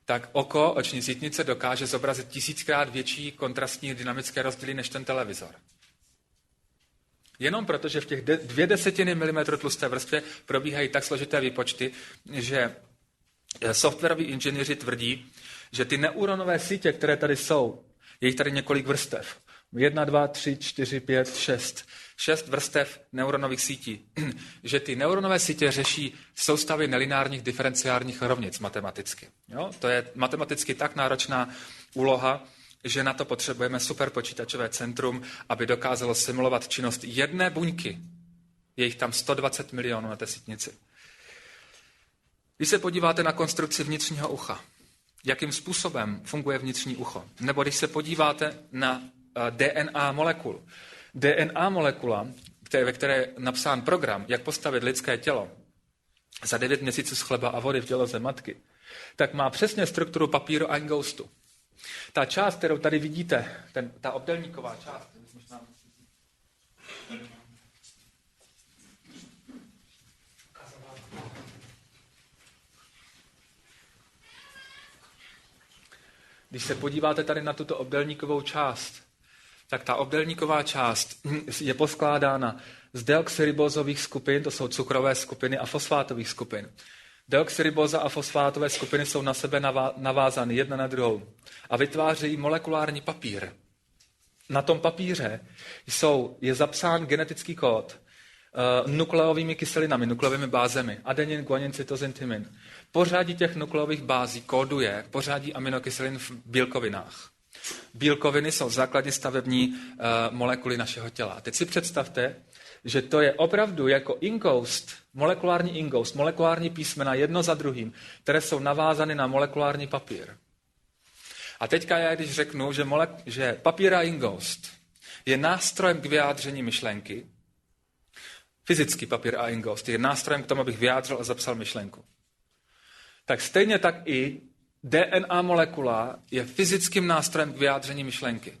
tak oko, oční sítnice, dokáže zobrazit tisíckrát větší kontrastní dynamické rozdíly než ten televizor. Jenom proto, že v těch dvě desetiny milimetru tlusté vrstvě probíhají tak složité výpočty, že eh, softwaroví inženýři tvrdí, že ty neuronové sítě, které tady jsou, je jich tady několik vrstev. Jedna, dva, tři, čtyři, pět, šest. Šest vrstev neuronových sítí. že ty neuronové sítě řeší soustavy nelinárních diferenciárních rovnic matematicky. Jo? To je matematicky tak náročná úloha, že na to potřebujeme superpočítačové centrum, aby dokázalo simulovat činnost jedné buňky. Je jich tam 120 milionů na té sítnici. Když se podíváte na konstrukci vnitřního ucha, jakým způsobem funguje vnitřní ucho, nebo když se podíváte na eh, DNA molekul. DNA molekula, které, ve které je napsán program, jak postavit lidské tělo za 9 měsíců z chleba a vody v těloze matky, tak má přesně strukturu papíru a ghostu. Ta část, kterou tady vidíte, ten, ta obdelníková část, Když se podíváte tady na tuto obdelníkovou část, tak ta obdelníková část je poskládána z deoxyribózových skupin, to jsou cukrové skupiny, a fosfátových skupin. Deoxyriboza a fosfátové skupiny jsou na sebe navázány jedna na druhou a vytvářejí molekulární papír. Na tom papíře jsou, je zapsán genetický kód uh, nukleovými kyselinami, nukleovými bázemi. Adenin, guanin, cytozin, tymin. Pořádí těch nukleových bází kóduje pořádí aminokyselin v bílkovinách. Bílkoviny jsou základní stavební uh, molekuly našeho těla. Teď si představte, že to je opravdu jako inkoust, molekulární inkoust, molekulární písmena jedno za druhým, které jsou navázány na molekulární papír. A teďka já, když řeknu, že, molek- že papír a ingoust je nástrojem k vyjádření myšlenky, fyzický papír a ingoust je nástrojem k tomu, abych vyjádřil a zapsal myšlenku, tak stejně tak i DNA molekula je fyzickým nástrojem k vyjádření myšlenky.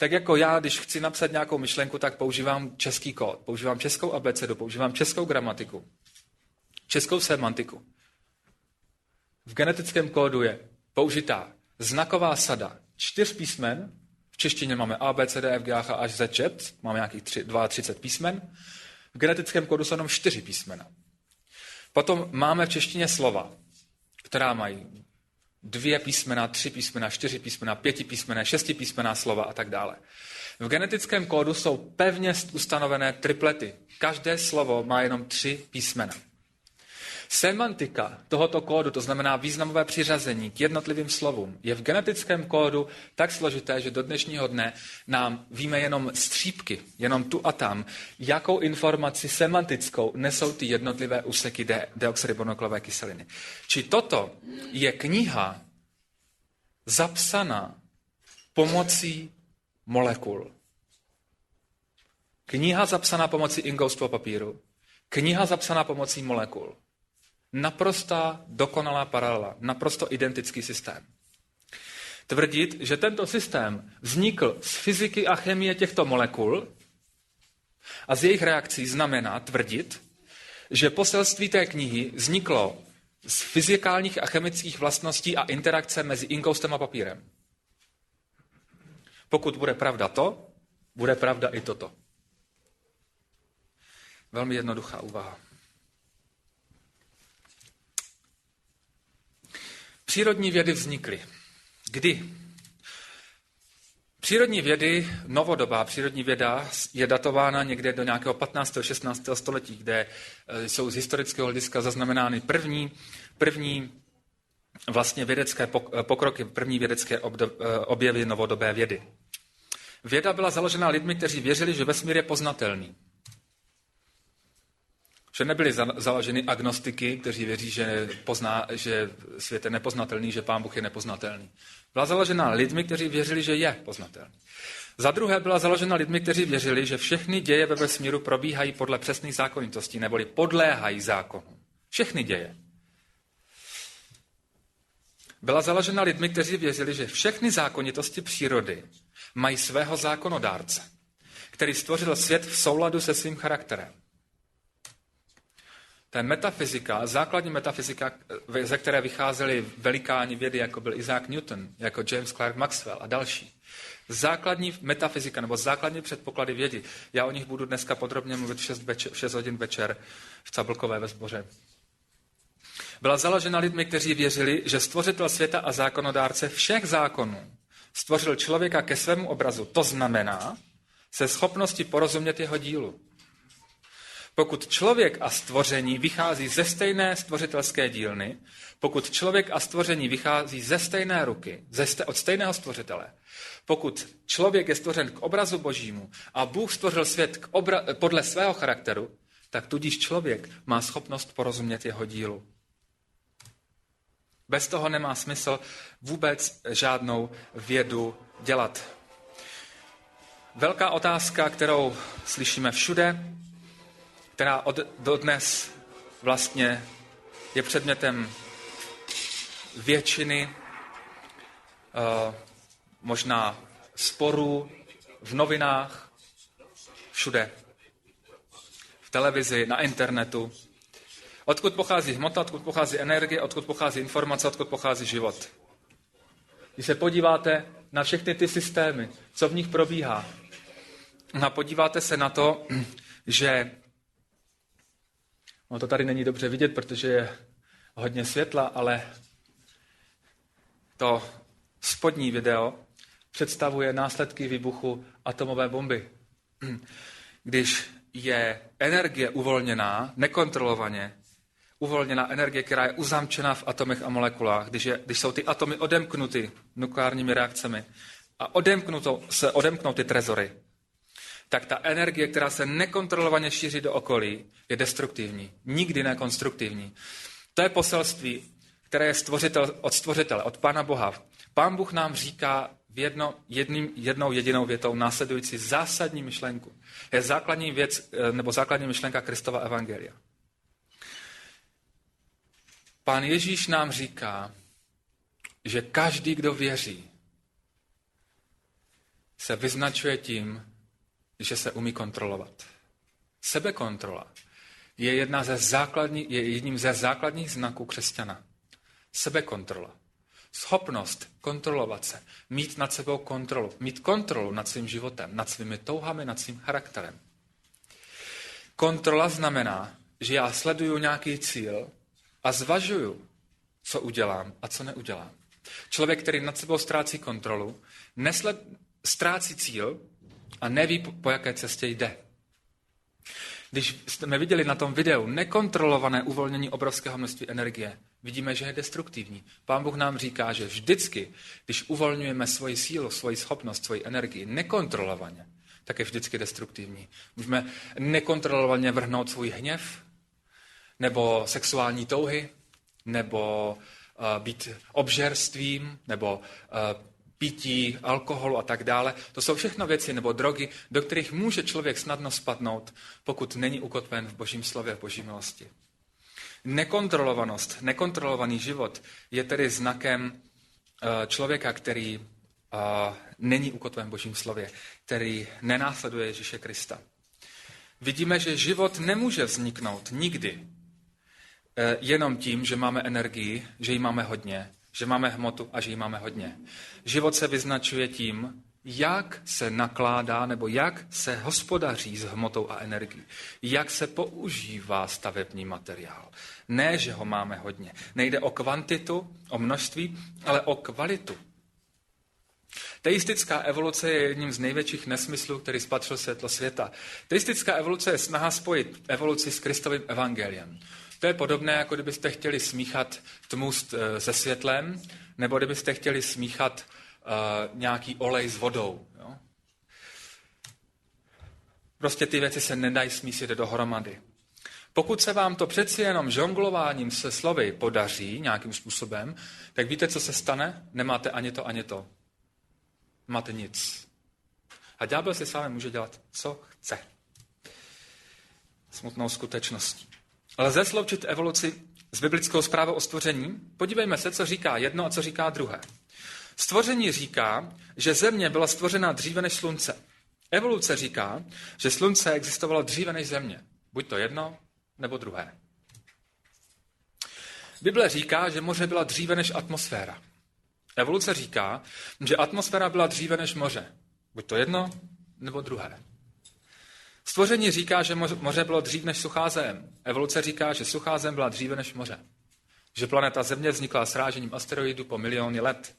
Tak jako já, když chci napsat nějakou myšlenku, tak používám český kód, používám českou abecedu, používám českou gramatiku, českou semantiku. V genetickém kódu je použitá znaková sada čtyř písmen, v češtině máme A, B, C, D, F, G, H, až Z, Č, máme nějakých 32 písmen, v genetickém kódu jsou jenom čtyři písmena. Potom máme v češtině slova, která mají dvě písmena, tři písmena, čtyři písmena, pěti písmena, šesti písmena slova a tak dále. V genetickém kódu jsou pevně ustanovené triplety. Každé slovo má jenom tři písmena. Semantika tohoto kódu, to znamená významové přiřazení k jednotlivým slovům, je v genetickém kódu tak složité, že do dnešního dne nám víme jenom střípky, jenom tu a tam, jakou informaci semantickou nesou ty jednotlivé úseky de- deoxyribonuklové kyseliny. Či toto je kniha zapsaná pomocí molekul. Kniha zapsaná pomocí ingoustu papíru. Kniha zapsaná pomocí molekul. Naprostá dokonalá paralela, naprosto identický systém. Tvrdit, že tento systém vznikl z fyziky a chemie těchto molekul a z jejich reakcí znamená tvrdit, že poselství té knihy vzniklo z fyzikálních a chemických vlastností a interakce mezi inkoustem a papírem. Pokud bude pravda to, bude pravda i toto. Velmi jednoduchá úvaha. Přírodní vědy vznikly. Kdy? Přírodní vědy, novodobá přírodní věda je datována někde do nějakého 15. 16. století, kde e, jsou z historického hlediska zaznamenány první, první vlastně vědecké e, pokroky, první vědecké e, objevy novodobé vědy. Věda byla založena lidmi, kteří věřili, že vesmír je poznatelný. Že nebyly založeny agnostiky, kteří věří, že, pozná, že svět je nepoznatelný, že Pán Bůh je nepoznatelný. Byla založena lidmi, kteří věřili, že je poznatelný. Za druhé byla založena lidmi, kteří věřili, že všechny děje ve vesmíru probíhají podle přesných zákonitostí, neboli podléhají zákonu. Všechny děje. Byla založena lidmi, kteří věřili, že všechny zákonitosti přírody mají svého zákonodárce, který stvořil svět v souladu se svým charakterem. To je metafyzika, základní metafyzika, ze které vycházely velikáni vědy, jako byl Isaac Newton, jako James Clerk Maxwell a další. Základní metafyzika nebo základní předpoklady vědy. Já o nich budu dneska podrobně mluvit v 6, večer, v 6 hodin večer v Cablkové ve sboře. Byla založena lidmi, kteří věřili, že stvořitel světa a zákonodárce všech zákonů stvořil člověka ke svému obrazu. To znamená se schopnosti porozumět jeho dílu. Pokud člověk a stvoření vychází ze stejné stvořitelské dílny, pokud člověk a stvoření vychází ze stejné ruky, ze st- od stejného stvořitele, pokud člověk je stvořen k obrazu božímu a Bůh stvořil svět k obra- podle svého charakteru, tak tudíž člověk má schopnost porozumět jeho dílu. Bez toho nemá smysl vůbec žádnou vědu dělat. Velká otázka, kterou slyšíme všude, která od, dodnes vlastně je předmětem většiny uh, možná sporů v novinách, všude, v televizi, na internetu. Odkud pochází hmota, odkud pochází energie, odkud pochází informace, odkud pochází život. Když se podíváte na všechny ty systémy, co v nich probíhá, a podíváte se na to, že No to tady není dobře vidět, protože je hodně světla, ale to spodní video představuje následky výbuchu atomové bomby. Když je energie uvolněná, nekontrolovaně, uvolněná energie, která je uzamčená v atomech a molekulách, když, je, když jsou ty atomy odemknuty nukleárními reakcemi a odemknuto, se odemknou ty trezory, tak ta energie, která se nekontrolovaně šíří do okolí, je destruktivní. Nikdy nekonstruktivní. To je poselství, které je stvořitel, od stvořitele, od Pána Boha. Pán Bůh nám říká v jedno, jedným, jednou jedinou větou následující zásadní myšlenku. Je základní věc, eh, nebo základní myšlenka Kristova Evangelia. Pán Ježíš nám říká, že každý, kdo věří, se vyznačuje tím, že se umí kontrolovat. Sebekontrola je, jedna ze základní, je jedním ze základních znaků křesťana. Sebekontrola. Schopnost kontrolovat se, mít nad sebou kontrolu, mít kontrolu nad svým životem, nad svými touhami, nad svým charakterem. Kontrola znamená, že já sleduju nějaký cíl a zvažuju, co udělám a co neudělám. Člověk, který nad sebou ztrácí kontrolu, nesled, ztrácí cíl a neví, po jaké cestě jde. Když jsme viděli na tom videu nekontrolované uvolnění obrovského množství energie, vidíme, že je destruktivní. Pán Bůh nám říká, že vždycky, když uvolňujeme svoji sílu, svoji schopnost, svoji energii nekontrolovaně, tak je vždycky destruktivní. Můžeme nekontrolovaně vrhnout svůj hněv, nebo sexuální touhy, nebo uh, být obžerstvím, nebo uh, pití, alkoholu a tak dále. To jsou všechno věci nebo drogy, do kterých může člověk snadno spadnout, pokud není ukotven v božím slově, v boží milosti. Nekontrolovanost, nekontrolovaný život je tedy znakem eh, člověka, který eh, není ukotven v božím slově, který nenásleduje Ježíše Krista. Vidíme, že život nemůže vzniknout nikdy eh, jenom tím, že máme energii, že ji máme hodně, že máme hmotu a že ji máme hodně. Život se vyznačuje tím, jak se nakládá nebo jak se hospodaří s hmotou a energií. Jak se používá stavební materiál. Ne, že ho máme hodně. Nejde o kvantitu, o množství, ale o kvalitu. Teistická evoluce je jedním z největších nesmyslů, který spatřil světlo světa. Teistická evoluce je snaha spojit evoluci s Kristovým evangeliem. To je podobné, jako kdybyste chtěli smíchat tmu eh, se světlem, nebo kdybyste chtěli smíchat uh, nějaký olej s vodou. Jo? Prostě ty věci se nedají smísit dohromady. Pokud se vám to přeci jenom žonglováním se slovy podaří nějakým způsobem, tak víte, co se stane? Nemáte ani to, ani to. Nemáte nic. A ďábel si s může dělat, co chce. Smutnou skutečností. Lze sloučit evoluci s biblickou zprávou o stvoření? Podívejme se, co říká jedno a co říká druhé. Stvoření říká, že země byla stvořena dříve než slunce. Evoluce říká, že slunce existovalo dříve než země. Buď to jedno, nebo druhé. Bible říká, že moře byla dříve než atmosféra. Evoluce říká, že atmosféra byla dříve než moře. Buď to jedno, nebo druhé. Stvoření říká, že moře bylo dřív než suchá zem. Evoluce říká, že suchá zem byla dříve než moře. Že planeta Země vznikla srážením asteroidů po miliony let.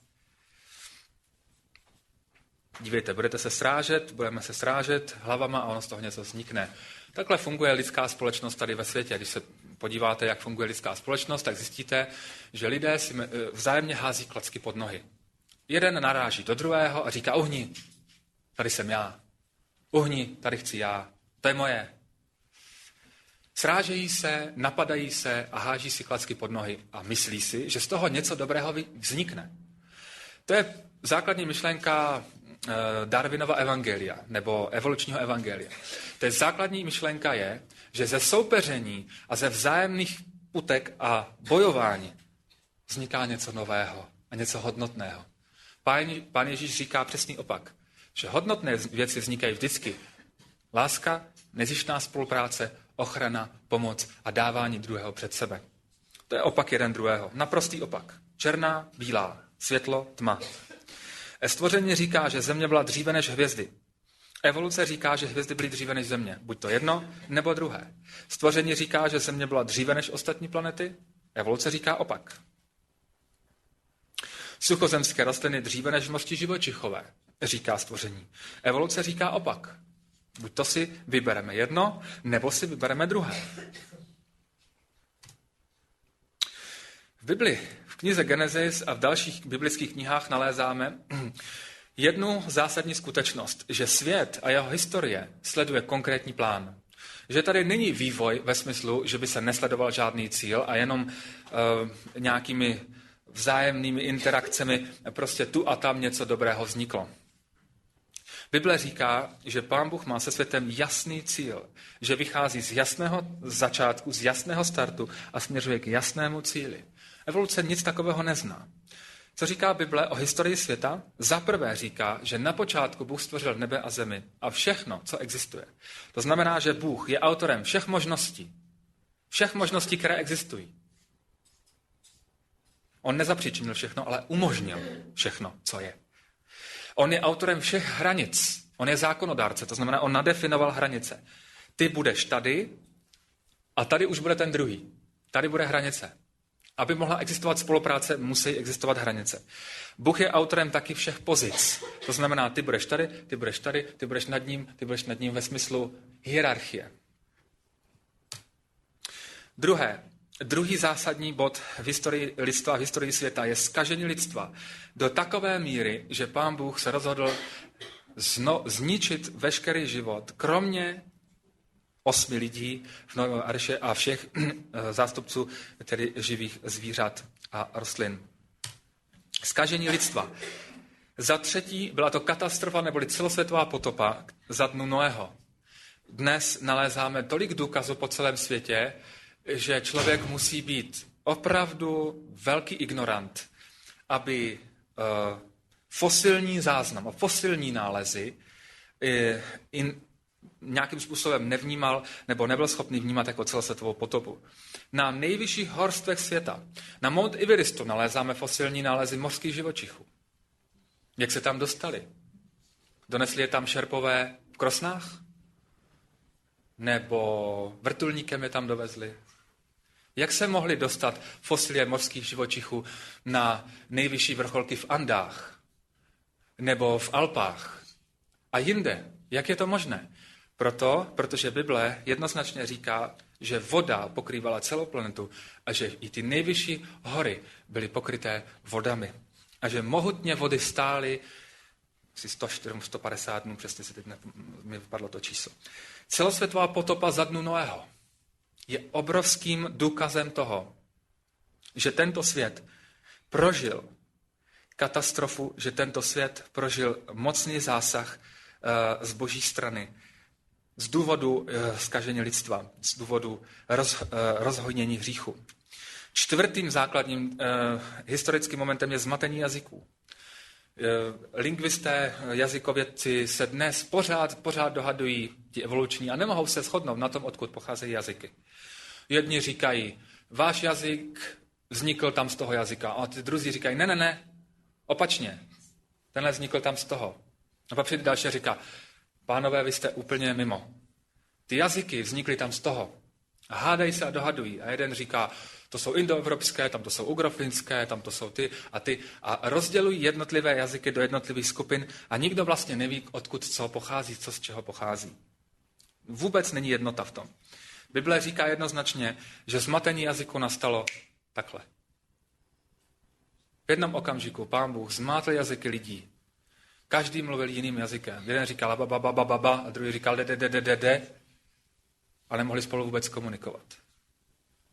Dívejte, budete se srážet, budeme se srážet hlavama a ono z toho něco vznikne. Takhle funguje lidská společnost tady ve světě. Když se podíváte, jak funguje lidská společnost, tak zjistíte, že lidé si eh, vzájemně hází klacky pod nohy. Jeden naráží do druhého a říká, uhni, tady jsem já. Uhni, tady chci já. To je moje. Srážejí se, napadají se a háží si klacky pod nohy a myslí si, že z toho něco dobrého vznikne. To je základní myšlenka eh, Darwinova evangelia, nebo evolučního evangelia. To je základní myšlenka je, že ze soupeření a ze vzájemných utek a bojování vzniká něco nového a něco hodnotného. Pán Ježíš říká přesný opak, že hodnotné věci vznikají vždycky. Láska, nezištná spolupráce, ochrana, pomoc a dávání druhého před sebe. To je opak jeden druhého. Naprostý opak. Černá, bílá, světlo, tma. Stvoření říká, že země byla dříve než hvězdy. Evoluce říká, že hvězdy byly dříve než Země. Buď to jedno, nebo druhé. Stvoření říká, že Země byla dříve než ostatní planety. Evoluce říká opak. Suchozemské rostliny dříve než mořští živočichové, říká stvoření. Evoluce říká opak. Buď to si vybereme jedno, nebo si vybereme druhé. V Bibli, v knize Genesis a v dalších biblických knihách nalézáme jednu zásadní skutečnost, že svět a jeho historie sleduje konkrétní plán. Že tady není vývoj ve smyslu, že by se nesledoval žádný cíl a jenom uh, nějakými vzájemnými interakcemi prostě tu a tam něco dobrého vzniklo. Bible říká, že Pán Bůh má se světem jasný cíl, že vychází z jasného začátku, z jasného startu a směřuje k jasnému cíli. Evoluce nic takového nezná. Co říká Bible o historii světa? Za prvé říká, že na počátku Bůh stvořil nebe a zemi a všechno, co existuje. To znamená, že Bůh je autorem všech možností. Všech možností, které existují. On nezapříčinil všechno, ale umožnil všechno, co je. On je autorem všech hranic. On je zákonodárce, to znamená, on nadefinoval hranice. Ty budeš tady a tady už bude ten druhý. Tady bude hranice. Aby mohla existovat spolupráce, musí existovat hranice. Bůh je autorem taky všech pozic. To znamená, ty budeš tady, ty budeš tady, ty budeš nad ním, ty budeš nad ním ve smyslu hierarchie. Druhé, druhý zásadní bod v historii lidstva, v historii světa je skažení lidstva do takové míry, že pán Bůh se rozhodl zno, zničit veškerý život, kromě osmi lidí v Novém Arše a všech eh, zástupců tedy živých zvířat a rostlin. Skažení lidstva. Za třetí byla to katastrofa neboli celosvětová potopa za dnu Noého. Dnes nalézáme tolik důkazů po celém světě, že člověk musí být opravdu velký ignorant, aby fosilní záznam a fosilní nálezy uh, in, nějakým způsobem nevnímal nebo nebyl schopný vnímat jako celosvětovou potopu. Na nejvyšších horstvech světa, na Mount Everestu, nalézáme fosilní nálezy mořských živočichů. Jak se tam dostali? Donesli je tam šerpové v krosnách? Nebo vrtulníkem je tam dovezli? Jak se mohli dostat fosilie mořských živočichů na nejvyšší vrcholky v Andách? Nebo v Alpách? A jinde? Jak je to možné? Proto, protože Bible jednoznačně říká, že voda pokrývala celou planetu a že i ty nejvyšší hory byly pokryté vodami. A že mohutně vody stály asi 104, 150 dnů, přesně se teď ne, mi vypadlo to číslo. Celosvětová potopa za dnu Noého. Je obrovským důkazem toho, že tento svět prožil katastrofu, že tento svět prožil mocný zásah eh, z boží strany z důvodu eh, zkažení lidstva, z důvodu roz, eh, rozhojnění hříchu. Čtvrtým základním historickým momentem je zmatení jazyků. Lingvisté, jazykovědci se dnes pořád, pořád dohadují, ti evoluční, a nemohou se shodnout na tom, odkud pocházejí jazyky. Jedni říkají, váš jazyk vznikl tam z toho jazyka. A ty druzí říkají, ne, ne, ne, opačně. Tenhle vznikl tam z toho. A pak přijde další a říká, pánové, vy jste úplně mimo. Ty jazyky vznikly tam z toho. A hádají se a dohadují. A jeden říká, to jsou indoevropské, tam to jsou ugrofinské, tam to jsou ty a ty. A rozdělují jednotlivé jazyky do jednotlivých skupin a nikdo vlastně neví, odkud co pochází, co z čeho pochází. Vůbec není jednota v tom. Bible říká jednoznačně, že zmatení jazyku nastalo takhle. V jednom okamžiku pán Bůh zmátl jazyky lidí. Každý mluvil jiným jazykem. Jeden říkal ba, ba, ba, ba, ba, a druhý říkal de, de, de, de, de, de a spolu vůbec komunikovat.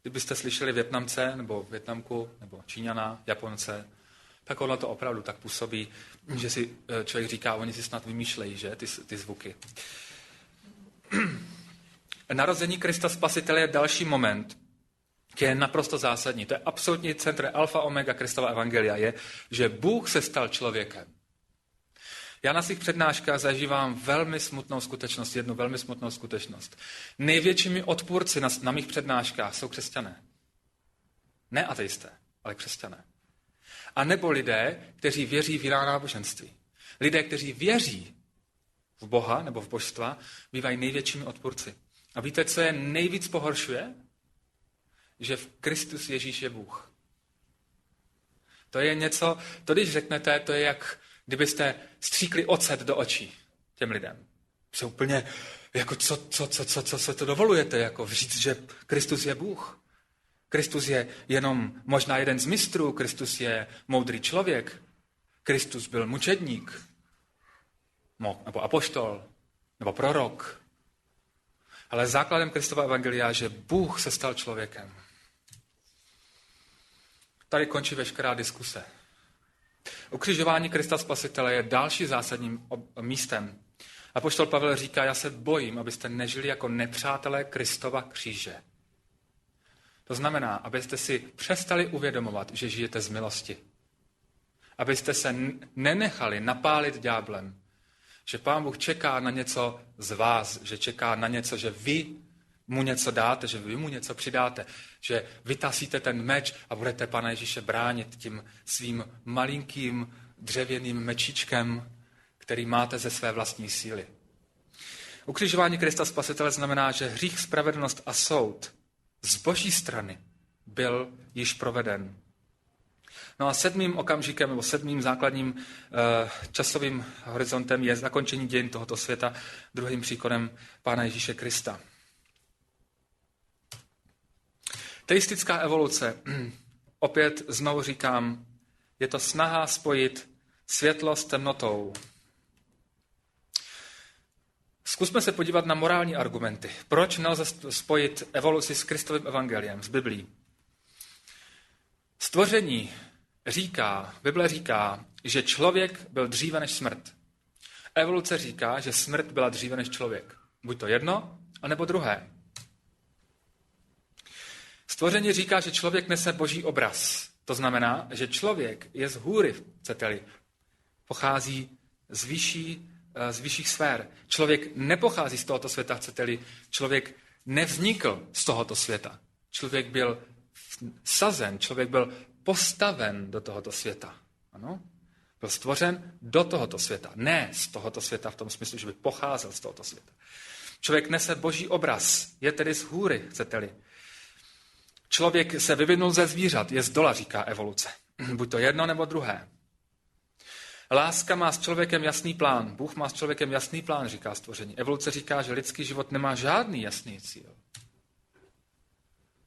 Kdybyste slyšeli Větnamce, nebo Větnamku, nebo Číňana, Japonce, tak ono to opravdu tak působí, že si eh, člověk říká, oni si snad vymýšlejí, že, ty, ty zvuky. Narození Krista Spasitele je další moment, který je naprosto zásadní. To je absolutní centr alfa omega Kristova evangelia, je, že Bůh se stal člověkem. Já na svých přednáškách zažívám velmi smutnou skutečnost, jednu velmi smutnou skutečnost. Největšími odpůrci na, na mých přednáškách jsou křesťané. Ne ateisté, ale křesťané. A nebo lidé, kteří věří v jiná náboženství. Lidé, kteří věří v Boha nebo v božstva, bývají největšími odpůrci. A víte, co je nejvíc pohoršuje? Že v Kristus Ježíš je Bůh. To je něco, to když řeknete, to je jak kdybyste stříkli ocet do očí těm lidem. Se úplně, jako co, co, co, co, co se to dovolujete, jako říct, že Kristus je Bůh. Kristus je jenom možná jeden z mistrů, Kristus je moudrý člověk, Kristus byl mučedník, nebo apoštol, nebo prorok. Ale základem Kristova evangelia je, že Bůh se stal člověkem. Tady končí veškerá diskuse. Ukřižování Krista Spasitele je další zásadním místem. A poštol Pavel říká, já se bojím, abyste nežili jako nepřátelé Kristova kříže. To znamená, abyste si přestali uvědomovat, že žijete z milosti. Abyste se nenechali napálit ďáblem. Že Pán Bůh čeká na něco z vás, že čeká na něco, že vy mu něco dáte, že vy mu něco přidáte, že vytasíte ten meč a budete Pana Ježíše bránit tím svým malinkým dřevěným mečičkem, který máte ze své vlastní síly. Ukřižování Krista Spasitele znamená, že hřích, spravedlnost a soud z boží strany byl již proveden. No a sedmým okamžikem, nebo sedmým základním uh, časovým horizontem je zakončení dějin tohoto světa druhým příkonem Pána Ježíše Krista. Teistická evoluce, opět znovu říkám, je to snaha spojit světlo s temnotou. Zkusme se podívat na morální argumenty. Proč nelze spojit evoluci s Kristovým evangeliem, s Biblí? Stvoření říká, Bible říká, že člověk byl dříve než smrt. Evoluce říká, že smrt byla dříve než člověk. Buď to jedno, anebo druhé. Stvoření říká, že člověk nese boží obraz. To znamená, že člověk je z hůry, chcete-li. Pochází z, vyšší, eh, z vyšších sfér. Člověk nepochází z tohoto světa, chcete-li. Člověk nevznikl z tohoto světa. Člověk byl sazen, člověk byl postaven do tohoto světa. Ano? Byl stvořen do tohoto světa. Ne z tohoto světa v tom smyslu, že by pocházel z tohoto světa. Člověk nese boží obraz, je tedy z hůry, chcete-li. Člověk se vyvinul ze zvířat, je z dola, říká evoluce. Buď to jedno nebo druhé. Láska má s člověkem jasný plán. Bůh má s člověkem jasný plán, říká stvoření. Evoluce říká, že lidský život nemá žádný jasný cíl.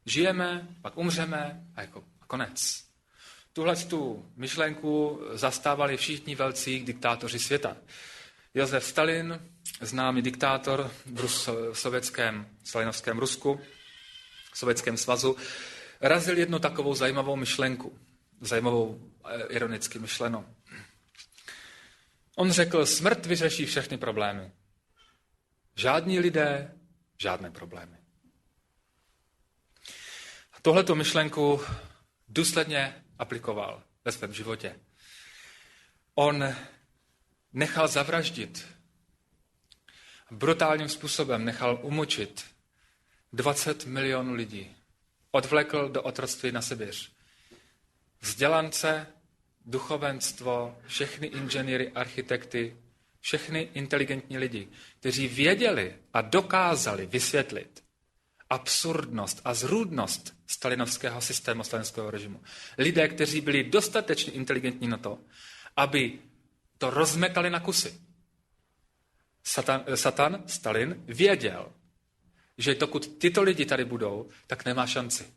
Žijeme, pak umřeme a jako a konec. Tuhle tu myšlenku zastávali všichni velcí diktátoři světa. Josef Stalin, známý diktátor v, Rus, v sovětském stalinovském Rusku, Sovětském svazu, razil jednu takovou zajímavou myšlenku, zajímavou eh, ironicky myšlenou. On řekl, smrt vyřeší všechny problémy. Žádní lidé, žádné problémy. A tohleto myšlenku důsledně aplikoval ve svém životě. On nechal zavraždit, brutálním způsobem nechal umučit 20 milionů lidí. Odvlekl do otroctví na Sibiř. Vzdělance, duchovenstvo, všechny inženýry, architekty, všechny inteligentní lidi, kteří věděli a dokázali vysvětlit absurdnost a zrůdnost stalinovského systému, stalinského režimu. Lidé, kteří byli dostatečně inteligentní na to, aby to rozmetali na kusy. Satan, Satan, Stalin, věděl, že pokud tyto lidi tady budou, tak nemá šanci.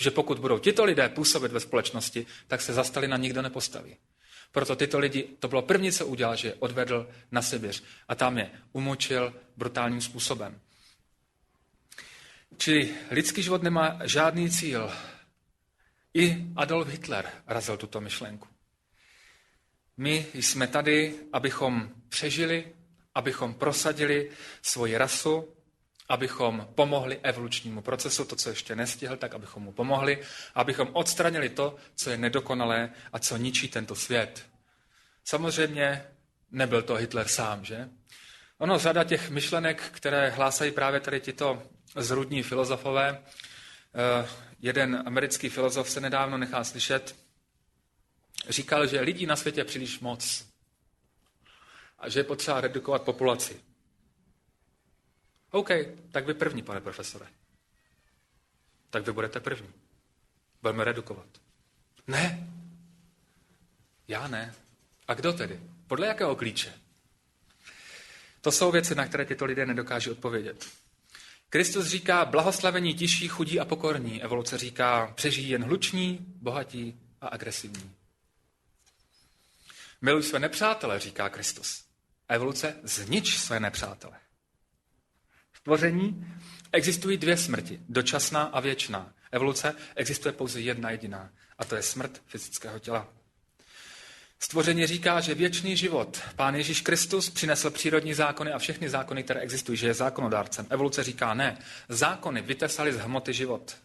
Že pokud budou tyto lidé působit ve společnosti, tak se za Stalina nikdo nepostaví. Proto tyto lidi, to bylo první, co udělal, že je odvedl na Sibiř a tam je umočil brutálním způsobem. Čili lidský život nemá žádný cíl. I Adolf Hitler razil tuto myšlenku. My jsme tady, abychom přežili, abychom prosadili svoji rasu, abychom pomohli evolučnímu procesu, to, co ještě nestihl, tak abychom mu pomohli, abychom odstranili to, co je nedokonalé a co ničí tento svět. Samozřejmě nebyl to Hitler sám, že? Ono, řada těch myšlenek, které hlásají právě tady tito zrudní filozofové, eh, jeden americký filozof se nedávno nechal slyšet, říkal, že lidí na světě je příliš moc a že je potřeba redukovat populaci. OK, tak vy první, pane profesore. Tak vy budete první. Budeme redukovat. Ne. Já ne. A kdo tedy? Podle jakého klíče? To jsou věci, na které tyto lidé nedokáží odpovědět. Kristus říká blahoslavení tiší, chudí a pokorní. Evoluce říká přežijí jen hluční, bohatí a agresivní. Miluj své nepřátele, říká Kristus. Evoluce znič své nepřátele. V tvoření existují dvě smrti, dočasná a věčná. Evoluce existuje pouze jedna jediná, a to je smrt fyzického těla. Stvoření říká, že věčný život Pán Ježíš Kristus přinesl přírodní zákony a všechny zákony, které existují, že je zákonodárcem. Evoluce říká ne. Zákony vytesaly z hmoty život.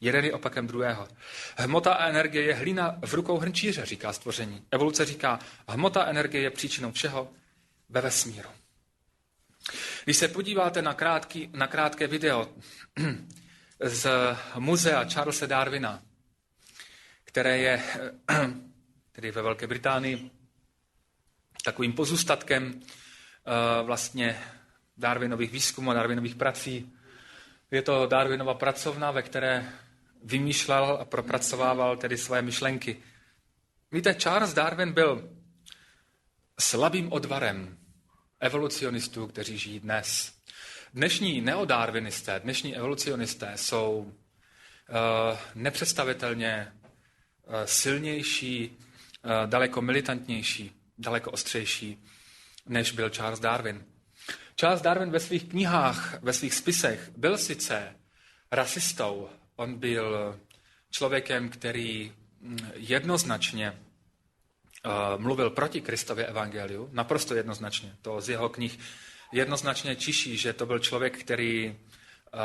Jeden je opakem druhého. Hmota a energie je hlína v rukou hrnčíře, říká stvoření. Evoluce říká, hmota a energie je příčinou všeho ve vesmíru. Když se podíváte na, krátký, na krátké video z muzea Charlesa Darwina, které je tedy ve Velké Británii takovým pozůstatkem eh, vlastně Darwinových výzkumů a Darwinových prací. Je to Darwinova pracovna, ve které vymýšlel a propracovával tedy své myšlenky. Víte, Charles Darwin byl slabým odvarem evolucionistů, kteří žijí dnes. Dnešní neodarwinisté, dnešní evolucionisté jsou uh, nepředstavitelně uh, silnější, uh, daleko militantnější, daleko ostřejší, než byl Charles Darwin. Charles Darwin ve svých knihách, ve svých spisech byl sice rasistou, On byl člověkem, který mm, jednoznačně mluvil proti Kristově evangeliu, naprosto jednoznačně. To z jeho knih jednoznačně čiší, že to byl člověk, který uh,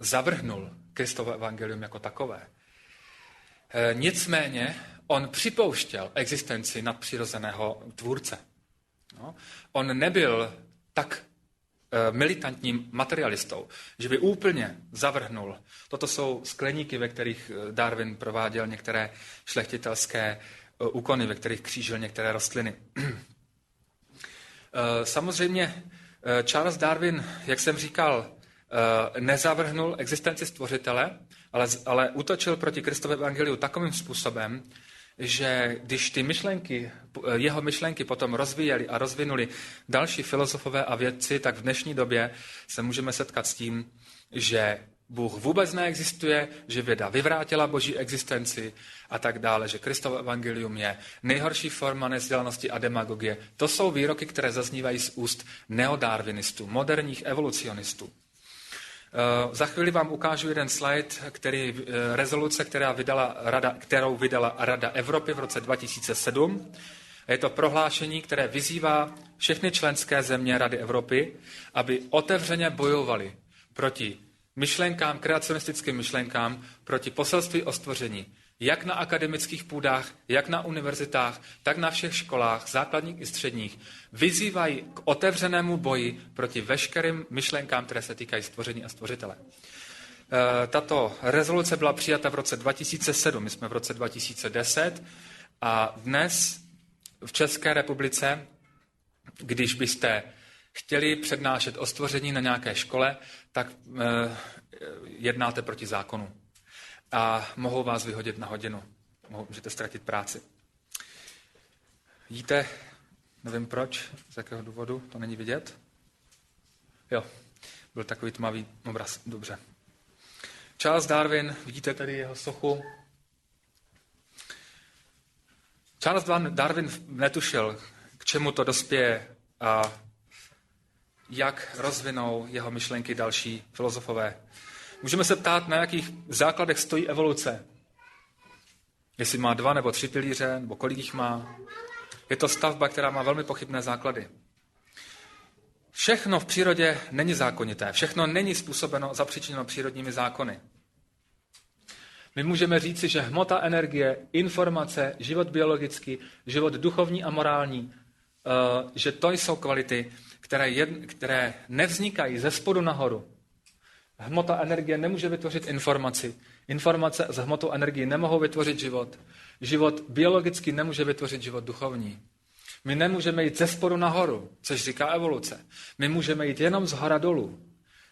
zavrhnul Kristovo evangelium jako takové. Uh, nicméně on připouštěl existenci nadpřirozeného tvůrce. No. On nebyl tak Eh, militantním materialistou, že by úplně zavrhnul. Toto jsou skleníky, ve kterých eh, Darwin prováděl některé šlechtitelské eh, úkony, ve kterých křížil některé rostliny. Samozřejmě Charles Darwin, jak jsem říkal, nezavrhnul existenci stvořitele, ale, ale útočil proti Kristově evangeliu takovým způsobem, že když ty myšlenky, jeho myšlenky potom rozvíjeli a rozvinuli další filozofové a vědci, tak v dnešní době se můžeme setkat s tím, že Bůh vůbec neexistuje, že věda vyvrátila boží existenci a tak dále, že Kristovo evangelium je nejhorší forma nezdělanosti a demagogie. To jsou výroky, které zaznívají z úst neodarvinistů, moderních evolucionistů. za chvíli vám ukážu jeden slide, který, rezoluce, která vydala Rada, kterou vydala Rada Evropy v roce 2007. Je to prohlášení, které vyzývá všechny členské země Rady Evropy, aby otevřeně bojovali proti myšlenkám, kreacionistickým myšlenkám, proti poselství o stvoření, jak na akademických půdách, jak na univerzitách, tak na všech školách, základních i středních, vyzývají k otevřenému boji proti veškerým myšlenkám, které se týkají stvoření a stvořitele. E, tato rezoluce byla přijata v roce 2007, my jsme v roce 2010 a dnes v České republice, když byste chtěli přednášet o stvoření na nějaké škole, tak e, jednáte proti zákonu a mohou vás vyhodit na hodinu. Můžete ztratit práci. Vidíte, nevím proč, z jakého důvodu, to není vidět. Jo, byl takový tmavý obraz, dobře. Charles Darwin, vidíte tady jeho sochu. Charles Darwin netušil, k čemu to dospěje a jak rozvinou jeho myšlenky další filozofové. Můžeme se ptát, na jakých základech stojí evoluce. Jestli má dva nebo tři pilíře, nebo kolik jich má. Je to stavba, která má velmi pochybné základy. Všechno v přírodě není zákonité. Všechno není způsobeno, zapříčiněno přírodními zákony. My můžeme říci, že hmota energie, informace, život biologický, život duchovní a morální, eh, že to jsou kvality, které, které nevznikají ze spodu nahoru, Hmota energie nemůže vytvořit informaci. Informace z hmotou energie nemohou vytvořit život. Život biologicky nemůže vytvořit život duchovní. My nemůžeme jít ze spodu nahoru, což říká evoluce. My můžeme jít jenom z hora dolů.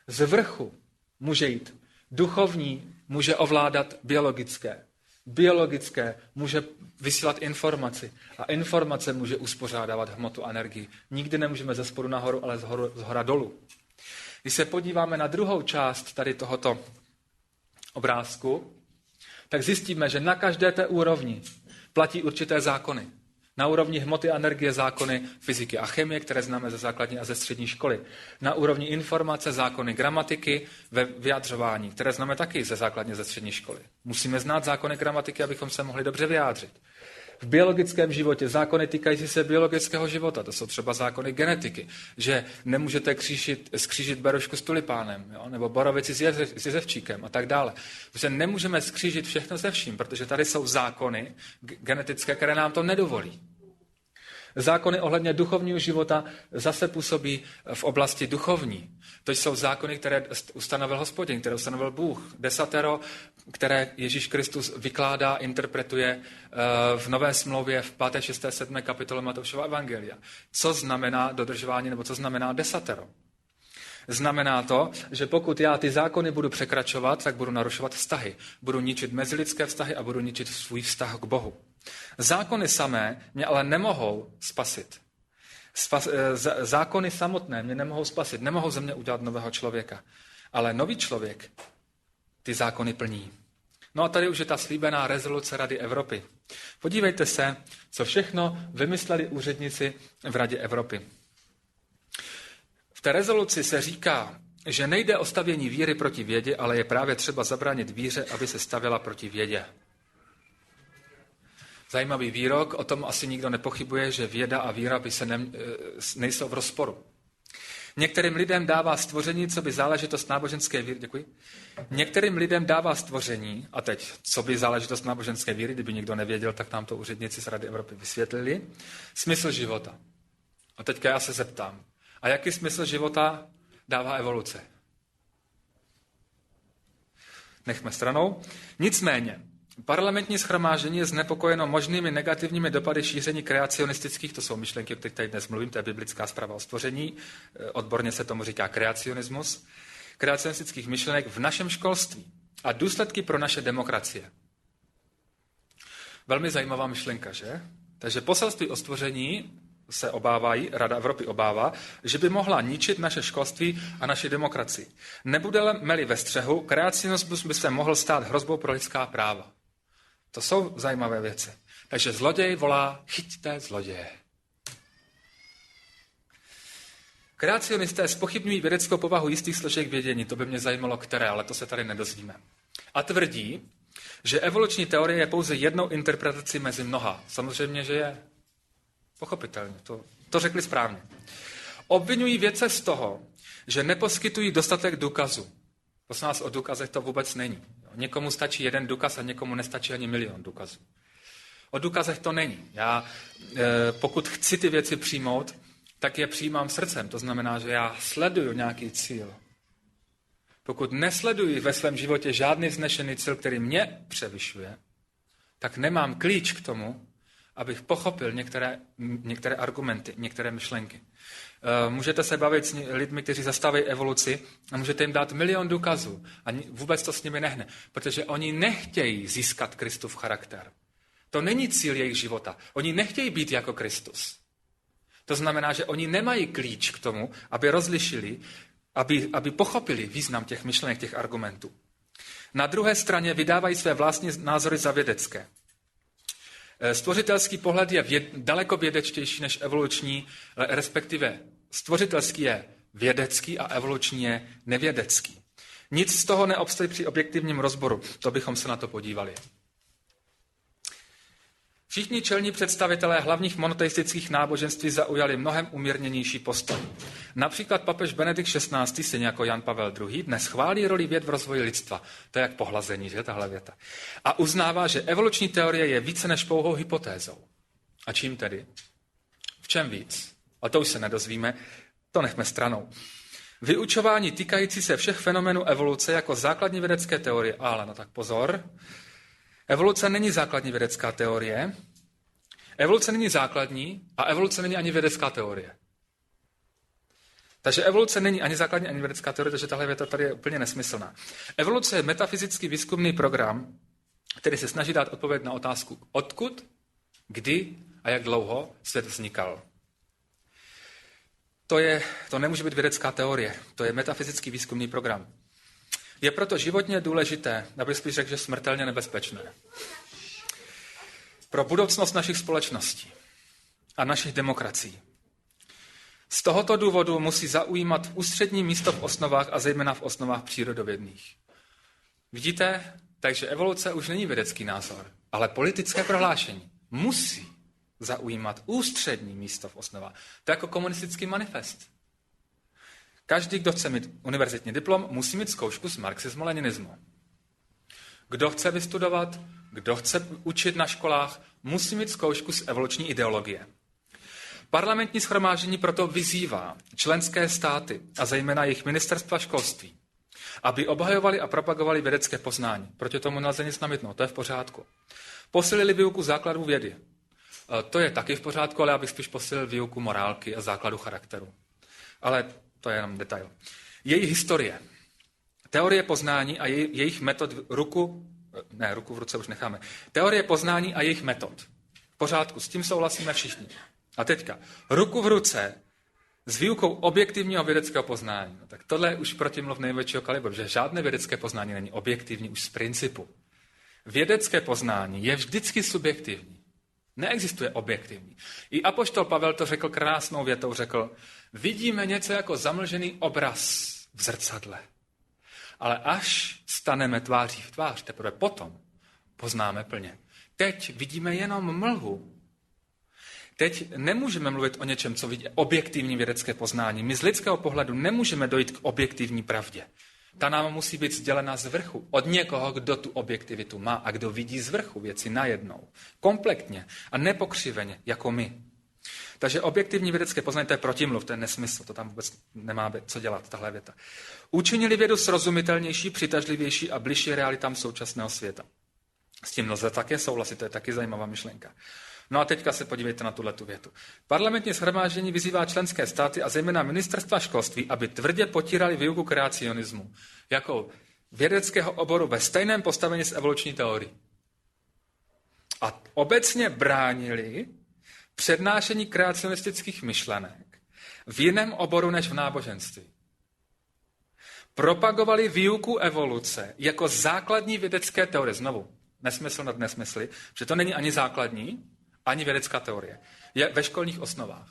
Z vrchu může jít duchovní, může ovládat biologické. Biologické může vysílat informaci a informace může uspořádávat hmotu energii. Nikdy nemůžeme ze spodu nahoru, ale z, horu, z hora dolů. Když se podíváme na druhou část tady tohoto obrázku, tak zjistíme, že na každé té úrovni platí určité zákony. Na úrovni hmoty a energie zákony fyziky a chemie, které známe ze základní a ze střední školy. Na úrovni informace zákony gramatiky ve vyjadřování, které známe taky ze základní a ze střední školy. Musíme znát zákony gramatiky, abychom se mohli dobře vyjádřit v biologickém životě, zákony týkající se biologického života, to jsou třeba zákony genetiky, že nemůžete křížit, skřížit berošku s tulipánem, jo? nebo borovici s, jezev, s jezevčíkem a tak dále. Protože nemůžeme skřížit všechno se vším, protože tady jsou zákony genetické, které nám to nedovolí. Zákony ohledně duchovního života zase působí v oblasti duchovní. To jsou zákony, které ustanovil hospodin, které ustanovil Bůh. Desatero, které Ježíš Kristus vykládá, interpretuje eh, v Nové smlouvě v 5., 6., 7. kapitole Matoušova Evangelia. Co znamená dodržování nebo co znamená desatero? Znamená to, že pokud já ty zákony budu překračovat, tak budu narušovat vztahy. Budu ničit mezilidské vztahy a budu ničit svůj vztah k Bohu. Zákony samé mě ale nemohou spasit. Spas, eh, zákony samotné mě nemohou spasit, nemohou ze mě udělat nového člověka. Ale nový člověk ty zákony plní. No a tady už je ta slíbená rezoluce Rady Evropy. Podívejte se, co všechno vymysleli úředníci v Radě Evropy. V té rezoluci se říká, že nejde o stavění víry proti vědě, ale je právě třeba zabránit víře, aby se stavila proti vědě. Zajímavý výrok, o tom asi nikdo nepochybuje, že věda a víra by se ne, e, nejsou v rozporu. Některým lidem dává stvoření, co by záležitost náboženské víry, děkuji. Některým lidem dává stvoření, a teď, co by záležitost náboženské víry, kdyby někdo nevěděl, tak nám to úředníci z Rady Evropy vysvětlili, smysl života. A teďka já se zeptám, a jaký smysl života dává evoluce? Nechme stranou. Nicméně, Parlamentní schromáždění je znepokojeno možnými negativními dopady šíření kreacionistických, to jsou myšlenky, o kterých tady dnes mluvím, to je biblická zpráva o stvoření, eh, odborně se tomu říká kreacionismus, kreacionistických myšlenek v našem školství a důsledky pro naše demokracie. Velmi zajímavá myšlenka, že? Takže poselství o stvoření se obávají, Rada Evropy obává, že by mohla ničit naše školství a naši demokracii. Nebudeme-li ve střehu, kreacionismus by se mohl stát hrozbou pro lidská práva. To jsou zajímavé věci. Takže zloděj volá, chyťte zloděje. Kreacionisté spochybňují vědeckou povahu jistých složek vědění, to by mě zajímalo které, ale to se tady nedozvíme. A tvrdí, že evoluční teorie je pouze jednou interpretací mezi mnoha. Samozřejmě, že je. Pochopitelně, to, to řekli správně. Obvinují vědce z toho, že neposkytují dostatek důkazů. Prosím nás, o důkazech to vůbec není. Někomu stačí jeden důkaz a někomu nestačí ani milion důkazů. O důkazech to není. Já, e, pokud chci ty věci přijmout, tak je přijímám srdcem. To znamená, že já sleduju nějaký cíl. Pokud nesleduji ve svém životě žádný vznešený cíl, který mě převyšuje, tak nemám klíč k tomu, abych pochopil některé, některé argumenty, některé myšlenky. Eh, můžete se bavit s lidmi, kteří zastávají evoluci a můžete jim dát milion důkazů a vůbec to s nimi nehne, protože oni nechtějí získat Kristův charakter. To není cíl jejich života. Oni nechtějí být jako Kristus. To znamená, že oni nemají klíč k tomu, aby rozlišili, aby, aby pochopili význam těch myšlenek, těch argumentů. Na druhé straně vydávají své vlastní názory za vědecké. Eh, stvořitelský pohled je věd, daleko vědečtější než evoluční, respektive stvořitelský je vědecký a evoluční je nevědecký. Nic z toho neobstojí při objektivním rozboru, to bychom se na to podívali. Všichni čelní představitelé hlavních monoteistických náboženství zaujali mnohem umírněnější postoj. Například papež Benedikt XVI, stejně jako Jan Pavel II, dnes chválí roli věd v rozvoji lidstva. To je jak pohlazení, že tahle věta. A uznává, že evoluční teorie je více než pouhou hypotézou. A čím tedy? V čem víc? A to už se nedozvíme, to nechme stranou. Vyučování týkající se všech fenomenů evoluce jako základní vědecké teorie, ale no tak pozor, Evoluce není základní vědecká teorie, evoluce není základní a evoluce není ani vědecká teorie. Takže evoluce není ani základní, ani vědecká teorie, takže tahle věta tady je úplně nesmyslná. Evoluce je metafyzický výzkumný program, který se snaží dát odpověď na otázku, odkud, kdy a jak dlouho svět vznikal. To, je, to nemůže být vědecká teorie, to je metafyzický výzkumný program. Je proto životně důležité, aby spíš řekl, že smrtelně nebezpečné. Pro budoucnost našich společností a našich demokracií. Z tohoto důvodu musí zaujímat ústřední místo v osnovách a zejména v osnovách přírodovědných. Vidíte? Takže evoluce už není vědecký názor, ale politické prohlášení musí zaujímat ústřední místo v osnovách. To je jako komunistický manifest. Každý, kdo chce mít univerzitní diplom, musí mít zkoušku z marxismu-leninismu. Kdo chce vystudovat, kdo chce učit na školách, musí mít zkoušku z evoluční ideologie. Parlamentní schromáždění proto vyzývá členské státy a zejména jejich ministerstva školství, aby obhajovali a propagovali vědecké poznání. Proti tomu nelze nic namítnout, to je v pořádku. Posilili výuku základů vědy. E, to je taky v pořádku, ale abych spíš posilil výuku morálky a základu charakteru. Ale to je jenom detail. Její historie. Teorie poznání a jej, jejich metod ruku, ne, ruku v ruce už necháme. Teorie poznání a jejich metod. V pořádku, s tím souhlasíme všichni. A teďka, ruku v ruce s výukou objektivního vědeckého poznání. No, tak tohle je už protimluv největšího kalibru, že žádné vědecké poznání není objektivní už z principu. Vědecké poznání je vždycky subjektivní. Neexistuje objektivní. I Apoštol Pavel to řekl krásnou větou, řekl, vidíme něco jako zamlžený obraz v zrcadle. Ale až staneme tváří v tvář, teprve potom poznáme plně. Teď vidíme jenom mlhu. Teď nemůžeme mluvit o něčem, co vidí objektivní vědecké poznání. My z lidského pohledu nemůžeme dojít k objektivní pravdě. Ta nám musí být sdělena z vrchu. Od někoho, kdo tu objektivitu má a kdo vidí z vrchu věci najednou. Kompletně a nepokřiveně, jako my. Takže objektivní vědecké poznání, to je protimluv, to je nesmysl, to tam vůbec nemá co dělat, tahle věta. Učinili vědu srozumitelnější, přitažlivější a bližší realitám současného světa. S tím lze také souhlasit, to je taky zajímavá myšlenka. No a teďka se podívejte na tuhle větu. Parlamentní shromáždění vyzývá členské státy a zejména ministerstva školství, aby tvrdě potírali výuku kreacionismu jako vědeckého oboru ve stejném postavení s evoluční teorií. A obecně bránili přednášení kreacionistických myšlenek v jiném oboru než v náboženství. Propagovali výuku evoluce jako základní vědecké teorie. Znovu, nesmysl nad nesmysly, že to není ani základní, ani vědecká teorie. Je ve školních osnovách.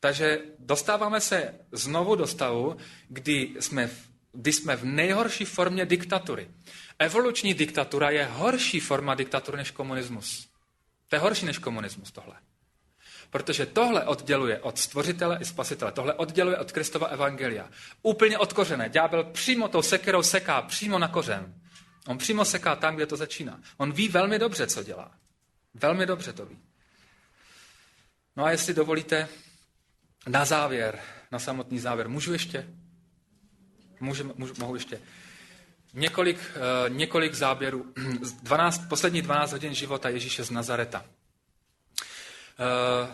Takže dostáváme se znovu do stavu, kdy jsme, v, kdy jsme v nejhorší formě diktatury. Evoluční diktatura je horší forma diktatury než komunismus. To je horší než komunismus tohle. Protože tohle odděluje od stvořitele i spasitele. Tohle odděluje od Kristova evangelia. Úplně odkořené. Ďábel přímo tou sekerou seká přímo na kořen. On přímo seká tam, kde to začíná. On ví velmi dobře, co dělá. Velmi dobře to ví. No a jestli dovolíte, na závěr, na samotný závěr, můžu ještě? Můžu, můžu, mohu ještě. Několik, uh, několik záběrů. 12, poslední 12 hodin života Ježíše z Nazareta. Uh,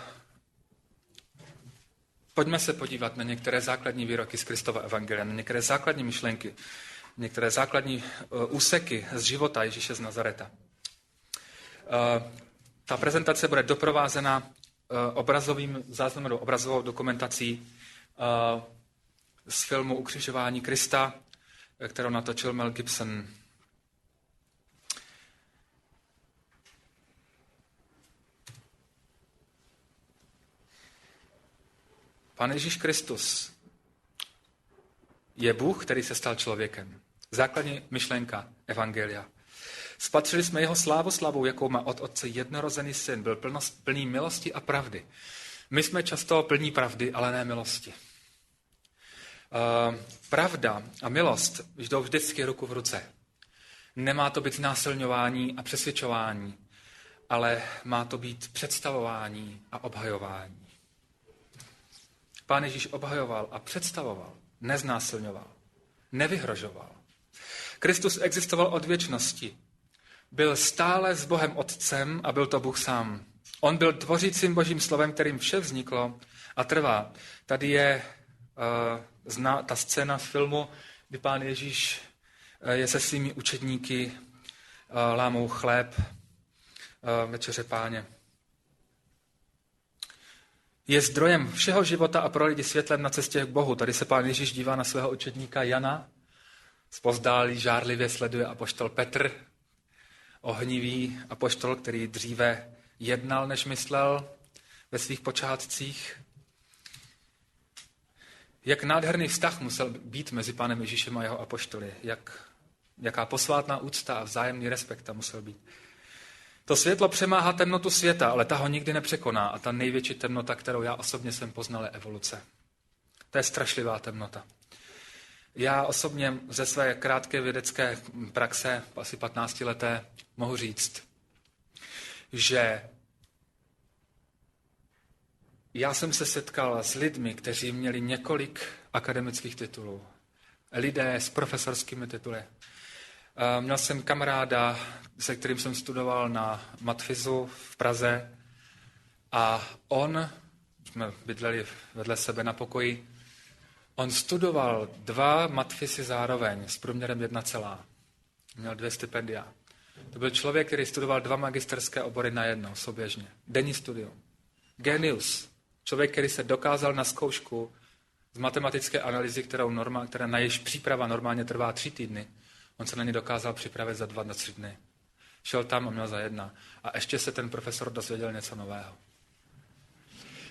pojďme se podívat na některé základní výroky z Kristova Evangelia, na některé základní myšlenky, některé základní uh, úseky z života Ježíše z Nazareta. Uh, ta prezentace bude doprovázena obrazovým záznamem, obrazovou dokumentací z filmu Ukřižování Krista, kterou natočil Mel Gibson. Pane Ježíš Kristus je Bůh, který se stal člověkem. Základní myšlenka Evangelia. Spatřili jsme jeho slávu slavou, jakou má od otce jednorozený syn. Byl plnost, plný milosti a pravdy. My jsme často plní pravdy, ale ne milosti. Uh, pravda a milost jdou vždycky ruku v ruce. Nemá to být násilňování a přesvědčování, ale má to být představování a obhajování. Pán Ježíš obhajoval a představoval, neznásilňoval, nevyhrožoval. Kristus existoval od věčnosti. Byl stále s Bohem Otcem a byl to Bůh sám. On byl tvořícím božím slovem, kterým vše vzniklo a trvá. Tady je uh, zna, ta scéna z filmu, kdy pán Ježíš uh, je se svými učedníky, uh, lámou chléb, uh, večeře páně je zdrojem všeho života a pro lidi světlem na cestě k Bohu. Tady se pán Ježíš dívá na svého učedníka Jana, zpozdálí žárlivě sleduje apoštol Petr, ohnivý apoštol, který dříve jednal, než myslel ve svých počátcích. Jak nádherný vztah musel být mezi pánem Ježíšem a jeho apoštoly, jak, jaká posvátná úcta a vzájemný respekt tam musel být. To světlo přemáhá temnotu světa, ale ta ho nikdy nepřekoná. A ta největší temnota, kterou já osobně jsem poznal, je evoluce. To je strašlivá temnota. Já osobně ze své krátké vědecké praxe, asi 15 leté, mohu říct, že já jsem se setkal s lidmi, kteří měli několik akademických titulů. Lidé s profesorskými tituly. Měl jsem kamaráda, se kterým jsem studoval na Matfizu v Praze a on, jsme bydleli vedle sebe na pokoji, on studoval dva matfisy zároveň s průměrem jedna celá. Měl dvě stipendia. To byl člověk, který studoval dva magisterské obory na jedno, souběžně. Denní studium. Genius. Člověk, který se dokázal na zkoušku z matematické analýzy, kterou norma, která na jejíž příprava normálně trvá tři týdny, On se na ně dokázal připravit za dva, na tři dny. Šel tam a měl za jedna. A ještě se ten profesor dozvěděl něco nového.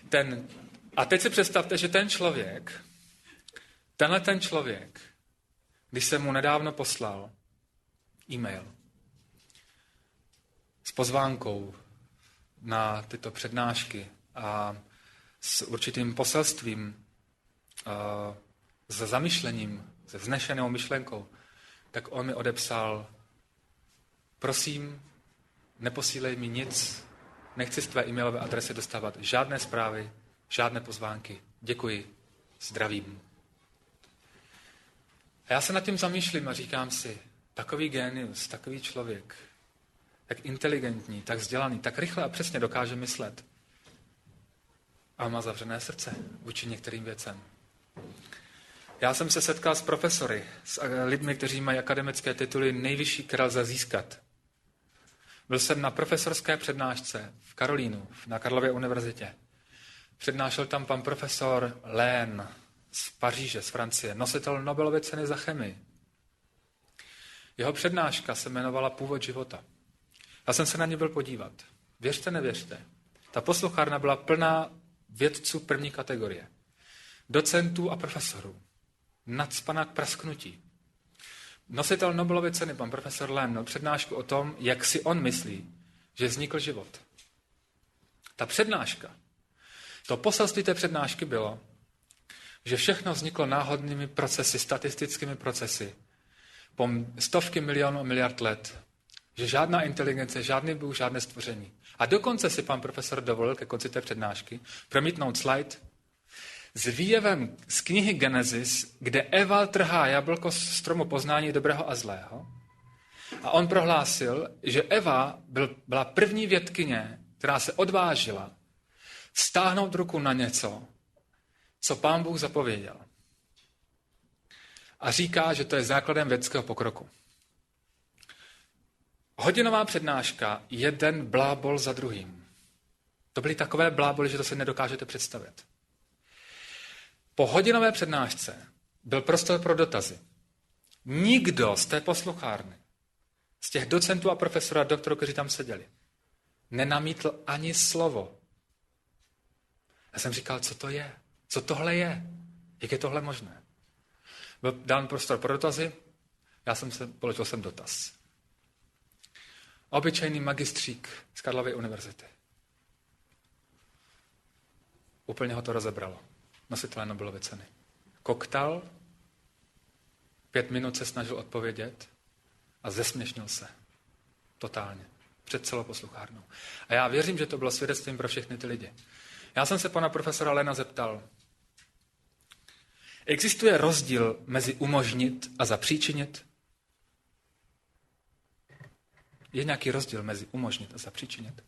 Ten, a teď si představte, že ten člověk, tenhle ten člověk, když jsem mu nedávno poslal e-mail s pozvánkou na tyto přednášky a s určitým poselstvím, s zamyšlením, se vznešenou myšlenkou, tak on mi odepsal, prosím, neposílej mi nic, nechci z tvé e-mailové adresy dostávat žádné zprávy, žádné pozvánky. Děkuji, zdravím. A já se nad tím zamýšlím a říkám si, takový genius, takový člověk, tak inteligentní, tak vzdělaný, tak rychle a přesně dokáže myslet. A má zavřené srdce vůči některým věcem. Já jsem se setkal s profesory, s lidmi, kteří mají akademické tituly nejvyšší, které lze získat. Byl jsem na profesorské přednášce v Karolínu, na Karlově univerzitě. Přednášel tam pan profesor Lén z Paříže, z Francie, nositel Nobelovy ceny za chemii. Jeho přednáška se jmenovala Původ života. Já jsem se na ně byl podívat. Věřte, nevěřte. Ta posluchárna byla plná vědců první kategorie, docentů a profesorů, nadspaná k prasknutí. Nositel Nobelovy ceny, pan profesor Lem, měl přednášku o tom, jak si on myslí, že vznikl život. Ta přednáška, to poselství té přednášky bylo, že všechno vzniklo náhodnými procesy, statistickými procesy, po stovky milionů a miliard let, že žádná inteligence, žádný Bůh, žádné stvoření. A dokonce si pan profesor dovolil ke konci té přednášky promítnout slide s výjevem z knihy Genesis, kde Eva trhá jablko z stromu poznání dobrého a zlého. A on prohlásil, že Eva byl, byla první vědkyně, která se odvážila stáhnout ruku na něco, co pán Bůh zapověděl. A říká, že to je základem vědeckého pokroku. Hodinová přednáška, jeden blábol za druhým. To byly takové bláboly, že to se nedokážete představit. Po hodinové přednášce byl prostor pro dotazy. Nikdo z té posluchárny, z těch docentů a profesorů a doktorů, kteří tam seděli, nenamítl ani slovo. Já jsem říkal, co to je? Co tohle je? Jak je tohle možné? Byl dán prostor pro dotazy, já jsem se, položil jsem dotaz. Obyčejný magistřík z Karlovy univerzity. Úplně ho to rozebralo. Nositelé Nobelovy ceny. Koktal, pět minut se snažil odpovědět a zesměšnil se. Totálně. Před celou posluchárnou. A já věřím, že to bylo svědectvím pro všechny ty lidi. Já jsem se pana profesora Lena zeptal, existuje rozdíl mezi umožnit a zapříčinit? Je nějaký rozdíl mezi umožnit a zapříčinit?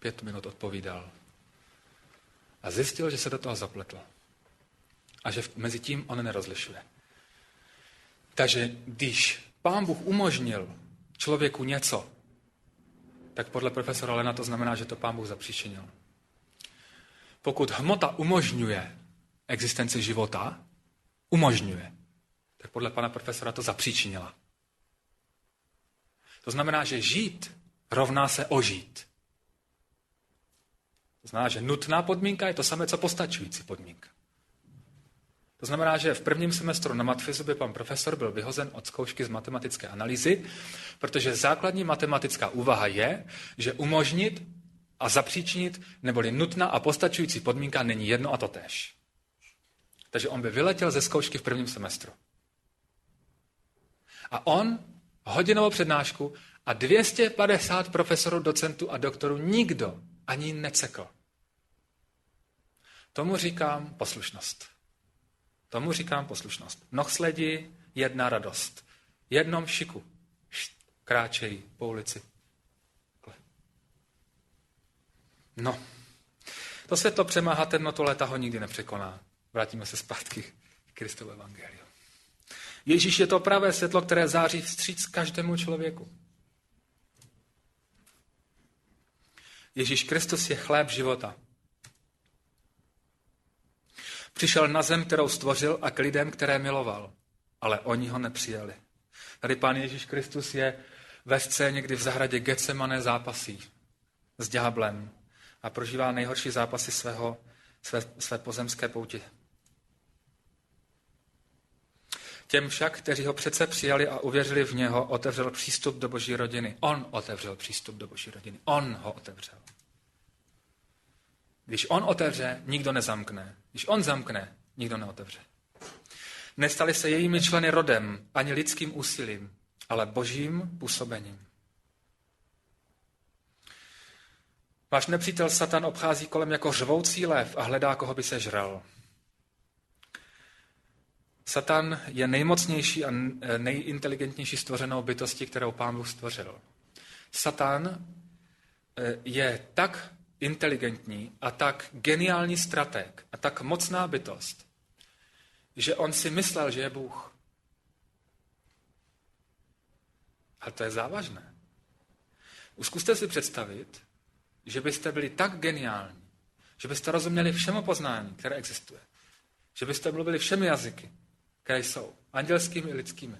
Pět minut odpovídal. A zjistil, že se do toho zapletl. A že mezi tím on nerozlišuje. Takže když pán Bůh umožnil člověku něco, tak podle profesora Lena to znamená, že to pán Bůh zapříčinil. Pokud hmota umožňuje existenci života, umožňuje, tak podle pana profesora to zapříčinila. To znamená, že žít rovná se ožít. To znamená, že nutná podmínka je to samé, co postačující podmínka. To znamená, že v prvním semestru na matfizu by pan profesor byl vyhozen od zkoušky z matematické analýzy, protože základní matematická úvaha je, že umožnit a zapříčinit, neboli nutná a postačující podmínka není jedno a to tež. Takže on by vyletěl ze zkoušky v prvním semestru. A on hodinovou přednášku a 250 profesorů, docentů a doktorů nikdo ani necekl. Tomu říkám poslušnost. Tomu říkám poslušnost. Noh sledí, jedna radost. Jednom šiku. Kráčejí po ulici. No, to světlo přemáhá temnotu, léta ho nikdy nepřekoná. Vrátíme se zpátky k Kristovu evangeliu. Ježíš je to pravé světlo, které září vstříc každému člověku. Ježíš Kristus je chléb života. Přišel na zem, kterou stvořil a k lidem, které miloval. Ale oni ho nepřijali. Tady pán Ježíš Kristus je ve scéně, kdy v zahradě Getsemane zápasí s ďáblem a prožívá nejhorší zápasy svého, své, své pozemské pouti. Těm však, kteří ho přece přijali a uvěřili v něho, otevřel přístup do boží rodiny. On otevřel přístup do boží rodiny. On ho otevřel. Když on otevře, nikdo nezamkne. Když on zamkne, nikdo neotevře. Nestali se jejími členy rodem, ani lidským úsilím, ale božím působením. Váš nepřítel Satan obchází kolem jako řvoucí lev a hledá, koho by se žral. Satan je nejmocnější a nejinteligentnější stvořenou bytostí, kterou pán Bůh stvořil. Satan eh, je tak inteligentní a tak geniální strateg a tak mocná bytost, že on si myslel, že je Bůh. A to je závažné. Zkuste si představit, že byste byli tak geniální, že byste rozuměli všemu poznání, které existuje. Že byste mluvili všemi jazyky, které jsou, andělskými i lidskými.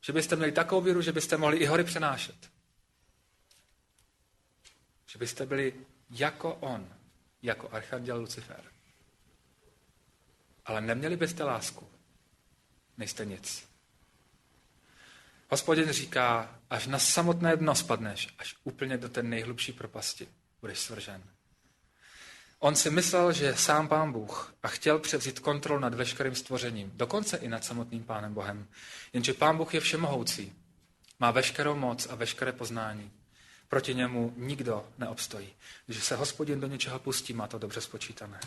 Že byste měli takovou víru, že byste mohli i hory přenášet. Že byste byli jako on, jako archanděl Lucifer. Ale neměli byste lásku. Nejste nic. Hospodin říká, až na samotné dno spadneš, až úplně do té nejhlubší propasti budeš svržen. On si myslel, že je sám pán Bůh a chtěl převzít kontrol nad veškerým stvořením, dokonce i nad samotným pánem Bohem. Jenže pán Bůh je všemohoucí, má veškerou moc a veškeré poznání. Proti němu nikdo neobstojí. Když se hospodin do něčeho pustí, má to dobře spočítané.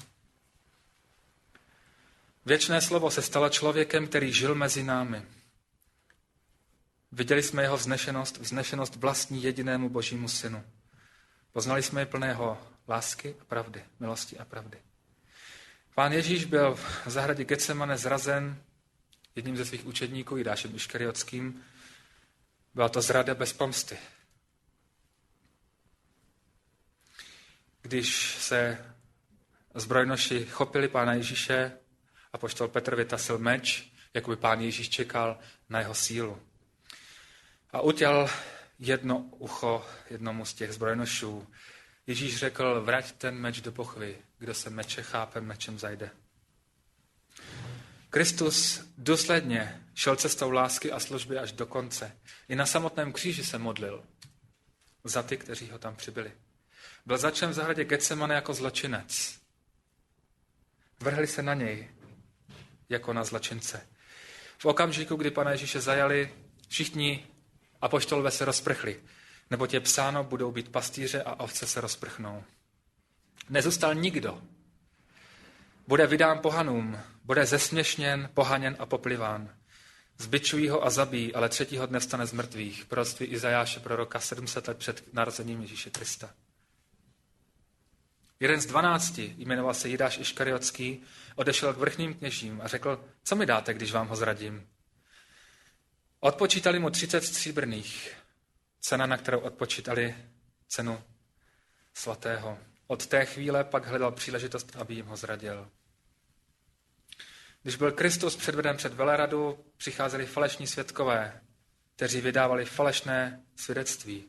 Věčné slovo se stalo člověkem, který žil mezi námi. Viděli jsme jeho vznešenost, vznešenost vlastní jedinému božímu synu. Poznali jsme je plného lásky a pravdy, milosti a pravdy. Pán Ježíš byl v zahradě Getsemane zrazen jedním ze svých učedníků, Jidášem Iškariotským. Byla to zrada bez pomsty. Když se zbrojnoši chopili pána Ježíše a poštol Petr vytasil meč, jako by pán Ježíš čekal na jeho sílu. A utěl jedno ucho jednomu z těch zbrojnošů. Ježíš řekl, vrať ten meč do pochvy, kdo se meče chápe, mečem zajde. Kristus důsledně šel cestou lásky a služby až do konce. I na samotném kříži se modlil za ty, kteří ho tam přibyli. Byl začen v zahradě Getsemane jako zločinec. Vrhli se na něj jako na zločince. V okamžiku, kdy pana Ježíše zajali, všichni apoštolové se rozprchli, nebo tě psáno, budou být pastýře a ovce se rozprchnou. Nezůstal nikdo. Bude vydán pohanům, bude zesměšněn, pohaněn a popliván. Zbyčují ho a zabíjí, ale třetího dne vstane z mrtvých. Proroctví Izajáše proroka 700 let před narozením Ježíše Krista. Jeden z dvanácti, jmenoval se Jidáš Iškariotský, odešel k vrchním kněžím a řekl, co mi dáte, když vám ho zradím? Odpočítali mu 30 stříbrných, cena, na kterou odpočítali cenu svatého. Od té chvíle pak hledal příležitost, aby jim ho zradil. Když byl Kristus předveden před veleradu, přicházeli falešní svědkové, kteří vydávali falešné svědectví.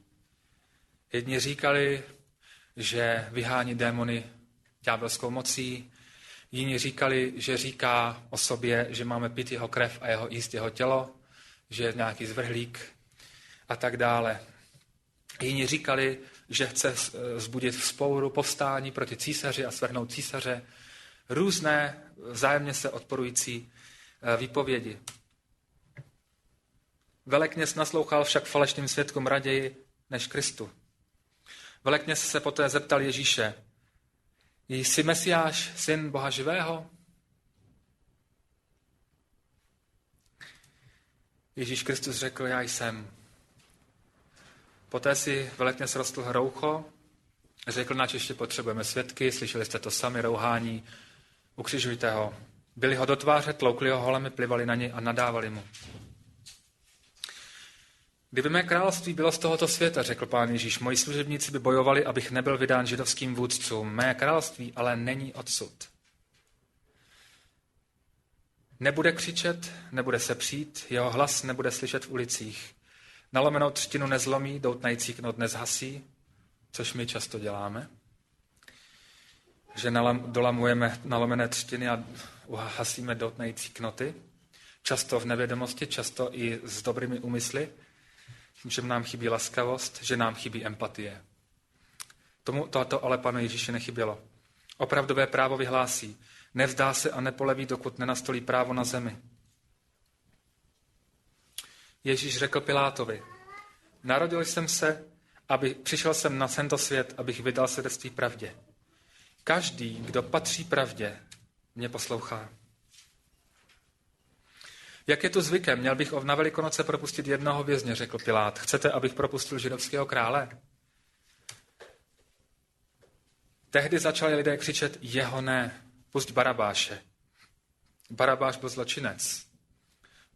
Jedni říkali, že vyhání démony ďábelskou mocí, jiní říkali, že říká o sobě, že máme pít jeho krev a jeho jíst jeho tělo, že je nějaký zvrhlík a tak dále. Jiní říkali, že chce zbudit vzpouru, povstání proti císaři a svrhnout císaře. Různé vzájemně se odporující eh, výpovědi. Velekněz naslouchal však falešným svědkům raději než Kristu. Velekněz se poté zeptal Ježíše, jsi Mesiáš, syn Boha živého? Ježíš Kristus řekl, já jsem. Poté si velekněz rostl hroucho, řekl, nač ještě potřebujeme svědky, slyšeli jste to sami, rouhání, ukřižujte ho. Byli ho do tváře, tloukli ho holemi, plivali na něj a nadávali mu. Kdyby mé království bylo z tohoto světa, řekl pán Ježíš, moji služebníci by bojovali, abych nebyl vydán židovským vůdcům. Mé království ale není odsud. Nebude křičet, nebude se přijít, jeho hlas nebude slyšet v ulicích. Nalomenou třtinu nezlomí, doutnající knot nezhasí, což my často děláme. Že dolamujeme nalomené třtiny a hasíme doutnající knoty. Často v nevědomosti, často i s dobrými úmysly, že nám chybí laskavost, že nám chybí empatie. Tomu toto ale panu Ježíši nechybělo. Opravdové právo vyhlásí. Nevzdá se a nepoleví, dokud nenastolí právo na zemi. Ježíš řekl Pilátovi, narodil jsem se, aby přišel jsem na tento svět, abych vydal svědectví pravdě. Každý, kdo patří pravdě, mě poslouchá. Jak je to zvykem, měl bych na Velikonoce propustit jednoho vězně, řekl Pilát. Chcete, abych propustil židovského krále? Tehdy začali lidé křičet, jeho ne, pust Barabáše. Barabáš byl zločinec.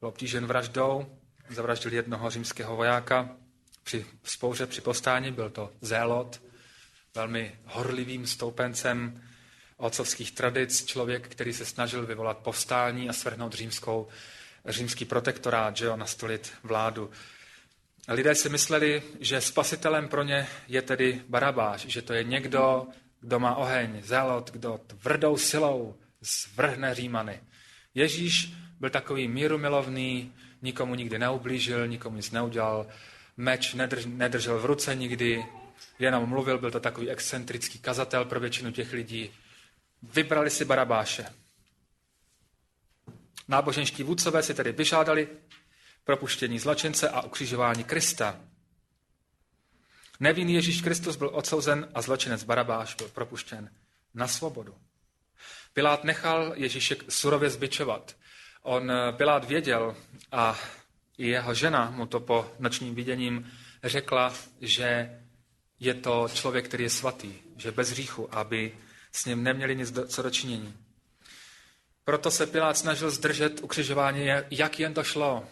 Byl obtížen vraždou, zavraždil jednoho římského vojáka při spouře, při postání, byl to Zélot, velmi horlivým stoupencem otcovských tradic, člověk, který se snažil vyvolat povstání a svrhnout římskou, římský protektorát, že jo, nastolit vládu. lidé si mysleli, že spasitelem pro ně je tedy Barabáš, že to je někdo, kdo má oheň, zelot, kdo tvrdou silou zvrhne Římany. Ježíš byl takový mírumilovný, nikomu nikdy neublížil, nikomu nic neudělal, meč nedrž, nedržel v ruce nikdy, jenom mluvil, byl to takový excentrický kazatel pro většinu těch lidí. Vybrali si Barabáše. Náboženští vůdcové si tedy vyžádali propuštění zločince a ukřižování Krista. Nevinný Ježíš Kristus byl odsouzen a zločinec Barabáš byl propuštěn na svobodu. Pilát nechal Ježíše surově zbičovat. On eh, Pilát věděl a i jeho žena mu to po nočním viděním řekla, že je to člověk, který je svatý, že bez hříchu, aby s ním neměli nic do, co dočinění. Proto se Pilát snažil zdržet ukřižování, jak jen to šlo.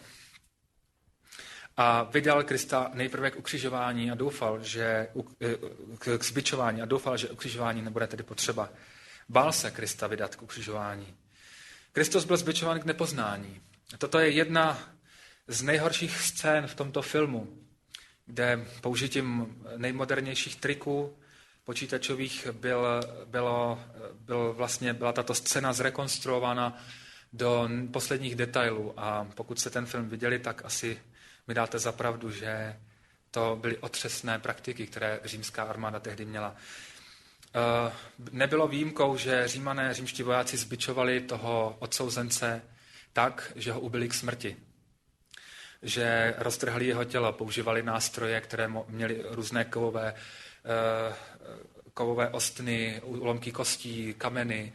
A vydal Krista nejprve k ukřižování a doufal, že k zbičování a doufal, že ukřižování nebude tedy potřeba. Bál se Krista vydat k ukřižování. Kristus byl zbičován k nepoznání. Toto je jedna z nejhorších scén v tomto filmu, kde použitím nejmodernějších triků počítačových byl, bylo, byl vlastně, byla tato scéna zrekonstruována do posledních detailů a pokud se ten film viděli, tak asi mi dáte za pravdu, že to byly otřesné praktiky, které římská armáda tehdy měla. Eh, nebylo výjimkou, že římané, římští vojáci zbičovali toho odsouzence tak, že ho ubili k smrti. Že roztrhali jeho tělo, používali nástroje, které měly různé kovové, eh, kovové ostny, ulomky kostí, kameny,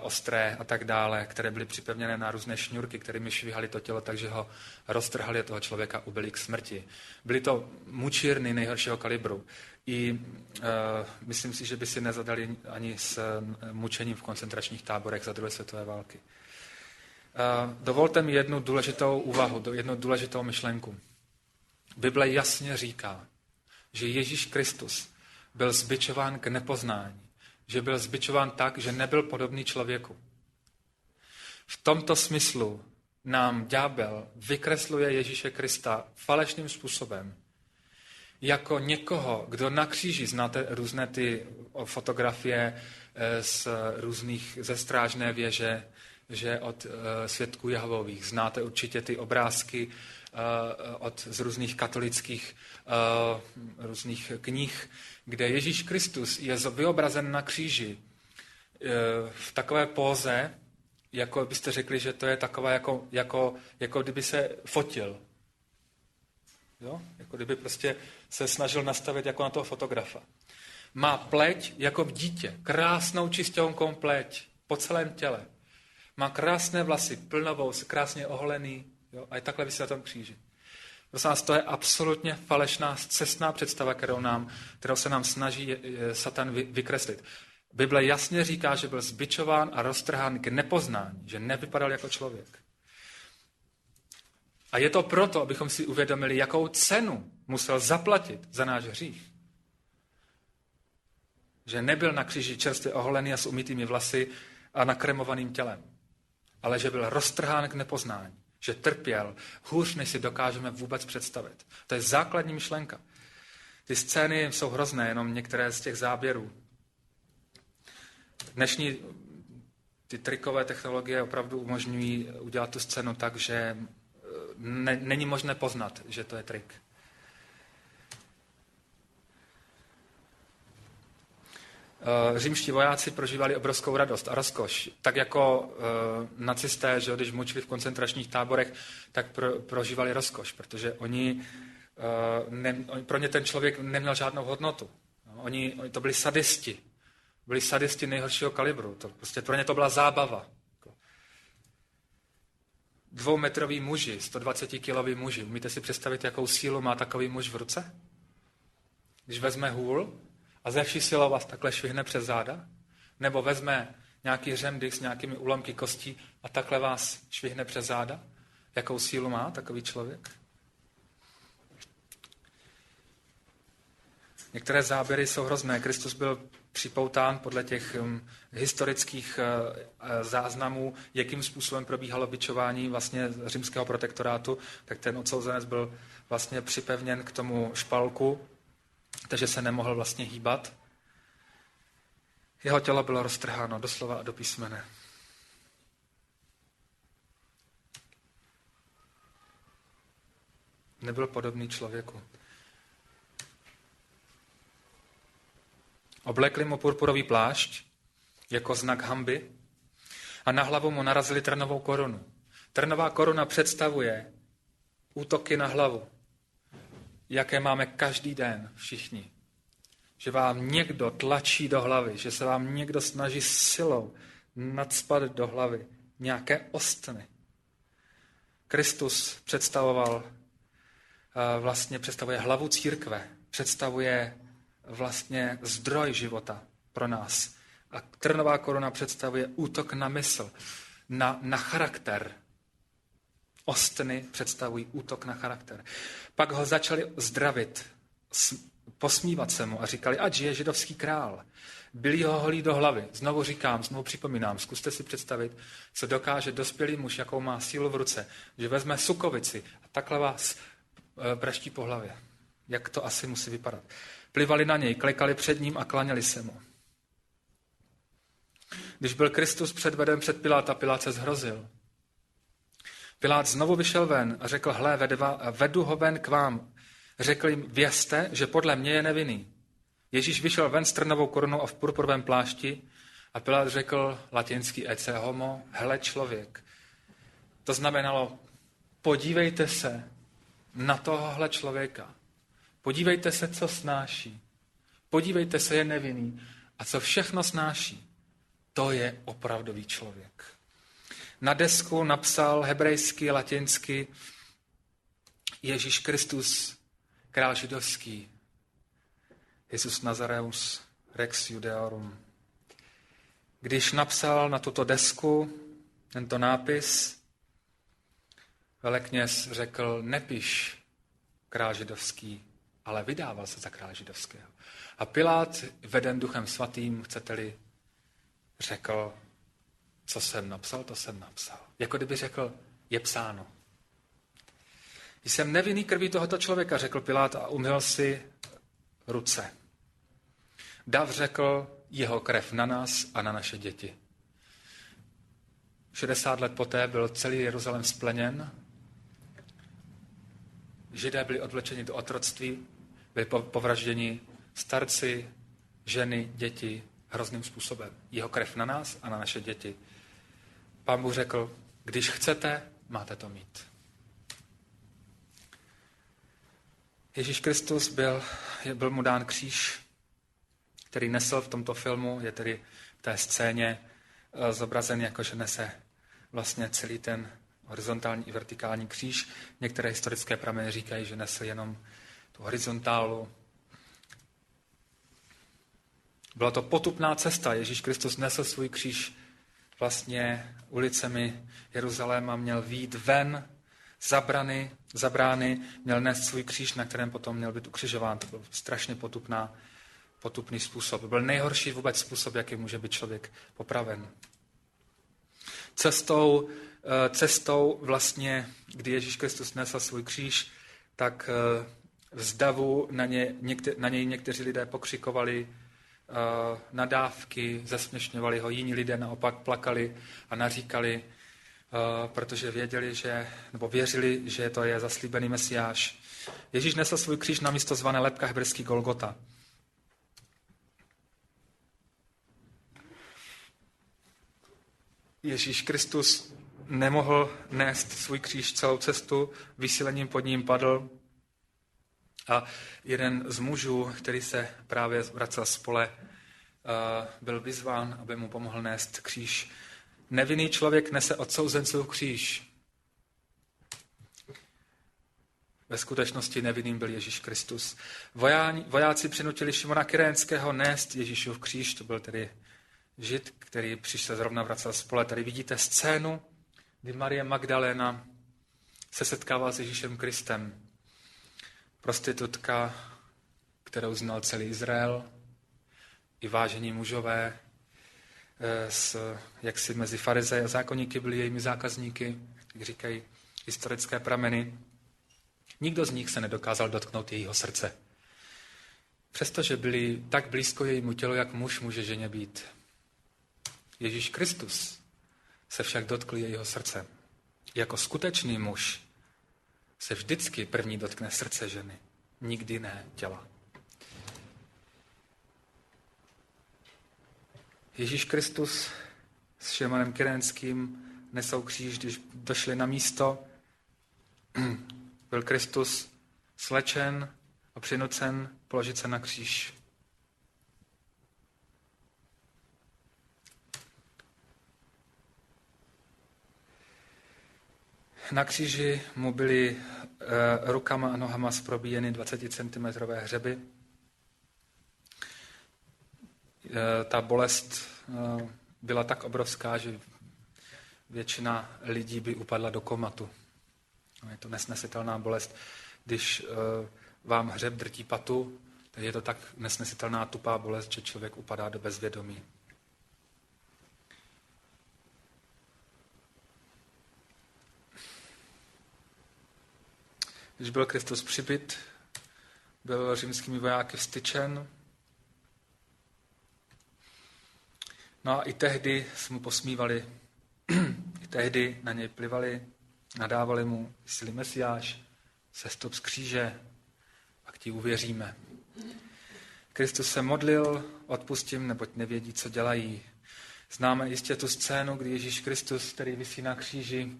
ostré a tak dále, které byly připevněné na různé šňůrky, kterými švihali to tělo, takže ho roztrhali toho člověka, ubili k smrti. Byly to mučírny nejhoršího kalibru. I uh, myslím si, že by si nezadali ani s mučením v koncentračních táborech za druhé světové války. Uh, dovolte mi jednu důležitou úvahu, jednu důležitou myšlenku. Bible jasně říká, že Ježíš Kristus byl zbičován k nepoznání že byl zbičován tak, že nebyl podobný člověku. V tomto smyslu nám ďábel vykresluje Ježíše Krista falešným způsobem. Jako někoho, kdo na kříži, znáte různé ty fotografie eh, z různých, ze strážné věže, že od eh, svědků Jehovových. Znáte určitě ty obrázky eh, od, z různých katolických různých knih, kde Ježíš Kristus je vyobrazen na kříži e, v takové póze, jako byste řekli, že to je taková, jako, jako, jako kdyby se fotil. Jo? Jako kdyby prostě se snažil nastavit jako na toho fotografa. Má pleť jako v dítě, krásnou čistěnkou pleť po celém těle. Má krásné vlasy, plnovou, krásně oholený jo? a je takhle vysí na tom kříži. Prosím vás, to je absolutně falešná, cestná představa, kterou, nám, kterou se nám snaží Satan vykreslit. Bible jasně říká, že byl zbičován a roztrhán k nepoznání, že nevypadal jako člověk. A je to proto, abychom si uvědomili, jakou cenu musel zaplatit za náš hřích. Že nebyl na kříži čerstvě oholený a s umytými vlasy a nakremovaným tělem, ale že byl roztrhán k nepoznání že trpěl hůř, než si dokážeme vůbec představit. To je základní myšlenka. Ty scény jsou hrozné, jenom některé z těch záběrů. Dnešní ty trikové technologie opravdu umožňují udělat tu scénu tak, že e, ne, není možné poznat, že to je trik. Římští vojáci prožívali obrovskou radost a rozkoš. Tak jako uh, nacisté, že když mučili v koncentračních táborech, tak pro, prožívali rozkoš, protože oni, uh, ne, pro ně ten člověk neměl žádnou hodnotu. No, oni, oni to byli sadisti. Byli sadisti nejhoršího kalibru. To, prostě pro ně to byla zábava. Dvoumetrový muži, 120 kilový muži. Umíte si představit, jakou sílu má takový muž v ruce? Když vezme hůl, a ze vší silou vás takhle švihne přes záda? Nebo vezme nějaký řemdych s nějakými úlomky kostí a takhle vás švihne přes záda? Jakou sílu má takový člověk? Některé záběry jsou hrozné. Kristus byl připoután podle těch um, historických uh, záznamů, jakým způsobem probíhalo bičování vlastně římského protektorátu, tak ten odsouzenec byl vlastně připevněn k tomu špalku, takže se nemohl vlastně hýbat. Jeho tělo bylo roztrháno doslova a do písmene. Nebyl podobný člověku. Oblekli mu purpurový plášť jako znak hamby a na hlavu mu narazili trnovou korunu. Trnová koruna představuje útoky na hlavu, jaké máme každý den všichni. Že vám někdo tlačí do hlavy, že se vám někdo snaží silou nadspat do hlavy nějaké ostny. Kristus představoval, eh, vlastně představuje hlavu církve, představuje vlastně zdroj života pro nás. A trnová koruna představuje útok na mysl, na, na charakter. Ostny představují útok na charakter. Pak ho začali zdravit, posmívat se mu a říkali, ať je židovský král. Byli ho holí do hlavy. Znovu říkám, znovu připomínám, zkuste si představit, co dokáže dospělý muž, jakou má sílu v ruce, že vezme sukovici a takhle vás praští e, po hlavě. Jak to asi musí vypadat. Plivali na něj, klekali před ním a klaněli se mu. Když byl Kristus předveden před Piláta, Pilát se zhrozil. Pilát znovu vyšel ven a řekl, hle, vedu ho ven k vám. Řekl jim, vězte, že podle mě je nevinný. Ježíš vyšel ven s trnovou korunou a v purpurovém plášti a Pilát řekl latinský ece homo, hele člověk. To znamenalo, podívejte se na tohohle člověka. Podívejte se, co snáší. Podívejte se, je nevinný. A co všechno snáší, to je opravdový člověk. Na desku napsal hebrejsky, latinsky Ježíš Kristus, král židovský, Jesus Nazareus, Rex Judeorum. Když napsal na tuto desku tento nápis, velekněz řekl, nepiš král židovský, ale vydával se za krále židovského. A Pilát, veden duchem svatým, chcete-li, řekl, co jsem napsal, to jsem napsal. Jako kdyby řekl, je psáno. Jsem nevinný krví tohoto člověka, řekl Pilát a umyl si ruce. Dav řekl, jeho krev na nás a na naše děti. 60 let poté byl celý Jeruzalém spleněn. Židé byli odvlečeni do otroctví, byli povražděni starci, ženy, děti hrozným způsobem. Jeho krev na nás a na naše děti. Pán Bůh řekl, když chcete, máte to mít. Ježíš Kristus byl, byl mu dán kříž, který nesl v tomto filmu, je tedy v té scéně eh, zobrazen jako, že nese vlastně celý ten horizontální i vertikální kříž. Některé historické prameny říkají, že nesl jenom tu horizontálu. Byla to potupná cesta. Ježíš Kristus nesl svůj kříž vlastně ulicemi Jeruzaléma, měl výjít ven, zabrany, zabrány, měl nést svůj kříž, na kterém potom měl být ukřižován. To byl strašně potupná, potupný způsob. Byl nejhorší vůbec způsob, jaký může být člověk popraven. Cestou, eh, cestou vlastně, kdy Ježíš Kristus nesl svůj kříž, tak eh, z davu na, ně, někte, na něj někteří lidé pokřikovali nadávky, zesměšňovali ho, jiní lidé naopak plakali a naříkali, uh, protože věděli, že, nebo věřili, že to je zaslíbený mesiáš. Ježíš nesl svůj kříž na místo zvané lepka hebrský Golgota. Ježíš Kristus nemohl nést svůj kříž celou cestu, vysílením pod ním padl, a jeden z mužů, který se právě vracel z pole, byl vyzván, aby mu pomohl nést kříž. Nevinný člověk nese odsouzencův kříž. Ve skutečnosti nevinným byl Ježíš Kristus. vojáci přinutili Šimona Kyrénského nést Ježíšův kříž, to byl tedy žid, který přišel zrovna vracel z pole. Tady vidíte scénu, kdy Marie Magdalena se setkává s Ježíšem Kristem prostitutka, kterou znal celý Izrael, i vážení mužové, eh, s, jak si mezi farize a zákonníky byli jejími zákazníky, jak říkají historické prameny. Nikdo z nich se nedokázal dotknout jejího srdce. Přestože byli tak blízko jejímu tělu, jak muž může ženě být. Ježíš Kristus se však dotkl jejího srdce. Jako skutečný muž se vždycky první dotkne srdce ženy, nikdy ne těla. Ježíš Kristus s Šemanem Kyrenským nesou kříž, když došli na místo. Byl Kristus slečen a přinucen položit se na kříž. Na kříži mu byly e, rukama a nohama zprobíjeny 20 cm hřeby. E, ta bolest e, byla tak obrovská, že většina lidí by upadla do komatu. Je to nesnesitelná bolest. Když vám hřeb drtí patu, tak je to tak nesnesitelná tupá bolest, že člověk upadá do bezvědomí. Když byl Kristus přibyt, byl římskými vojáky vstyčen. No a i tehdy jsme mu posmívali, i tehdy na něj plivali, nadávali mu, jsi Mesiáš, sestup z kříže, pak ti uvěříme. Kristus se modlil, odpustím, neboť nevědí, co dělají. Známe jistě tu scénu, kdy Ježíš Kristus, který vysí na kříži,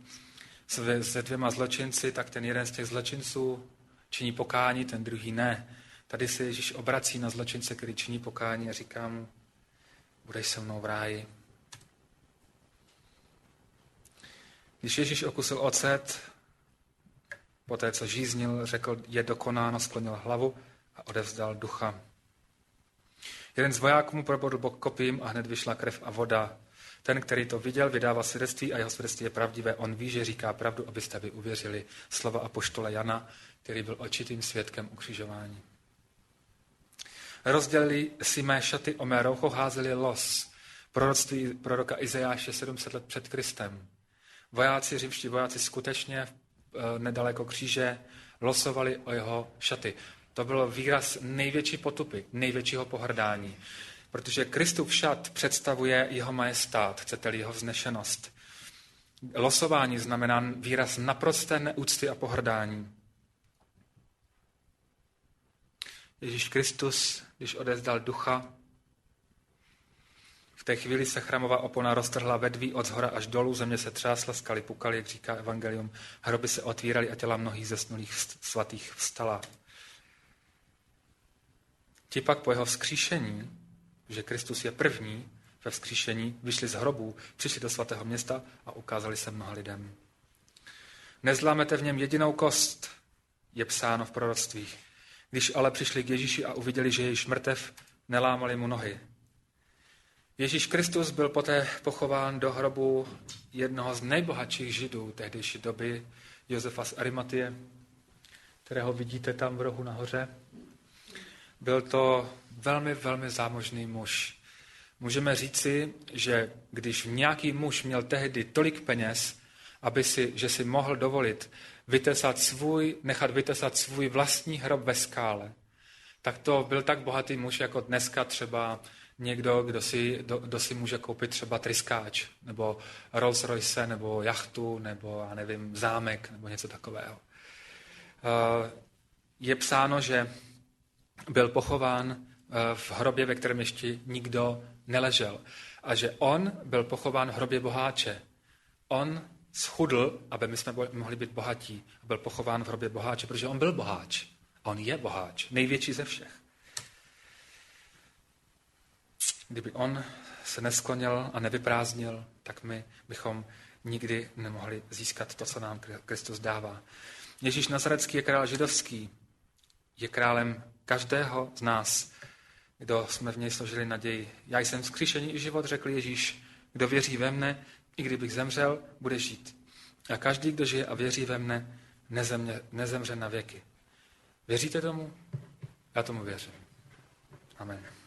se dvěma zločinci, tak ten jeden z těch zločinců činí pokání, ten druhý ne. Tady se Ježíš obrací na zločince, který činí pokání a říká mu, budeš se mnou v ráji. Když Ježíš okusil ocet, poté co žíznil, řekl, je dokonáno, sklonil hlavu a odevzdal ducha. Jeden z vojáků mu probodl bok kopím a hned vyšla krev a voda. Ten, který to viděl, vydává svědectví a jeho svědectví je pravdivé. On ví, že říká pravdu, abyste vy uvěřili slova apoštola Jana, který byl očitým svědkem ukřižování. Rozdělili si mé šaty o mé roucho, házeli los. Proroctví proroka Izajáše 700 let před Kristem. Vojáci, římští vojáci skutečně eh, nedaleko kříže losovali o jeho šaty. To byl výraz největší potupy, největšího pohrdání. Protože Kristův šat představuje jeho majestát, chcete-li jeho vznešenost. Losování znamená výraz naprosté neúcty a pohrdání. Ježíš Kristus, když odezdal ducha, v té chvíli se chramová opona roztrhla vedví od zhora až dolů, země se třásla, skaly pukaly, jak říká evangelium, hroby se otvíraly a těla mnohých zesnulých svatých vstala. Ti pak po jeho vzkříšení že Kristus je první ve vzkříšení, vyšli z hrobů, přišli do svatého města a ukázali se mnoha lidem. Nezlámete v něm jedinou kost, je psáno v proroctvích. Když ale přišli k Ježíši a uviděli, že je již mrtev, nelámali mu nohy. Ježíš Kristus byl poté pochován do hrobu jednoho z nejbohatších židů tehdejší doby, Josefa z Arimatie, kterého vidíte tam v rohu nahoře. Byl to velmi, velmi zámožný muž. Můžeme říci, že když nějaký muž měl tehdy tolik peněz, aby si, že si mohl dovolit vytesat svůj, nechat vytesat svůj vlastní hrob ve skále, tak to byl tak bohatý muž, jako dneska třeba někdo, kdo si, do, kdo si může koupit třeba tryskáč, nebo Rolls Royce, nebo jachtu, nebo já nevím, zámek, nebo něco takového. Eh, je psáno, že byl pochován v hrobě, ve kterém ještě nikdo neležel. A že on byl pochován v hrobě boháče. On schudl, aby my jsme mohli být bohatí. Byl pochován v hrobě boháče, protože on byl boháč. A on je boháč, největší ze všech. Kdyby on se nesklonil a nevyprázdnil, tak my bychom nikdy nemohli získat to, co nám Kristus dává. Ježíš Nazarecký je král židovský, je králem každého z nás, kdo jsme v něj složili naději. Já jsem vzkříšení i život, řekl Ježíš. Kdo věří ve mne, i kdybych zemřel, bude žít. A každý, kdo žije a věří ve mne, nezemře, nezemře na věky. Věříte tomu? Já tomu věřím. Amen.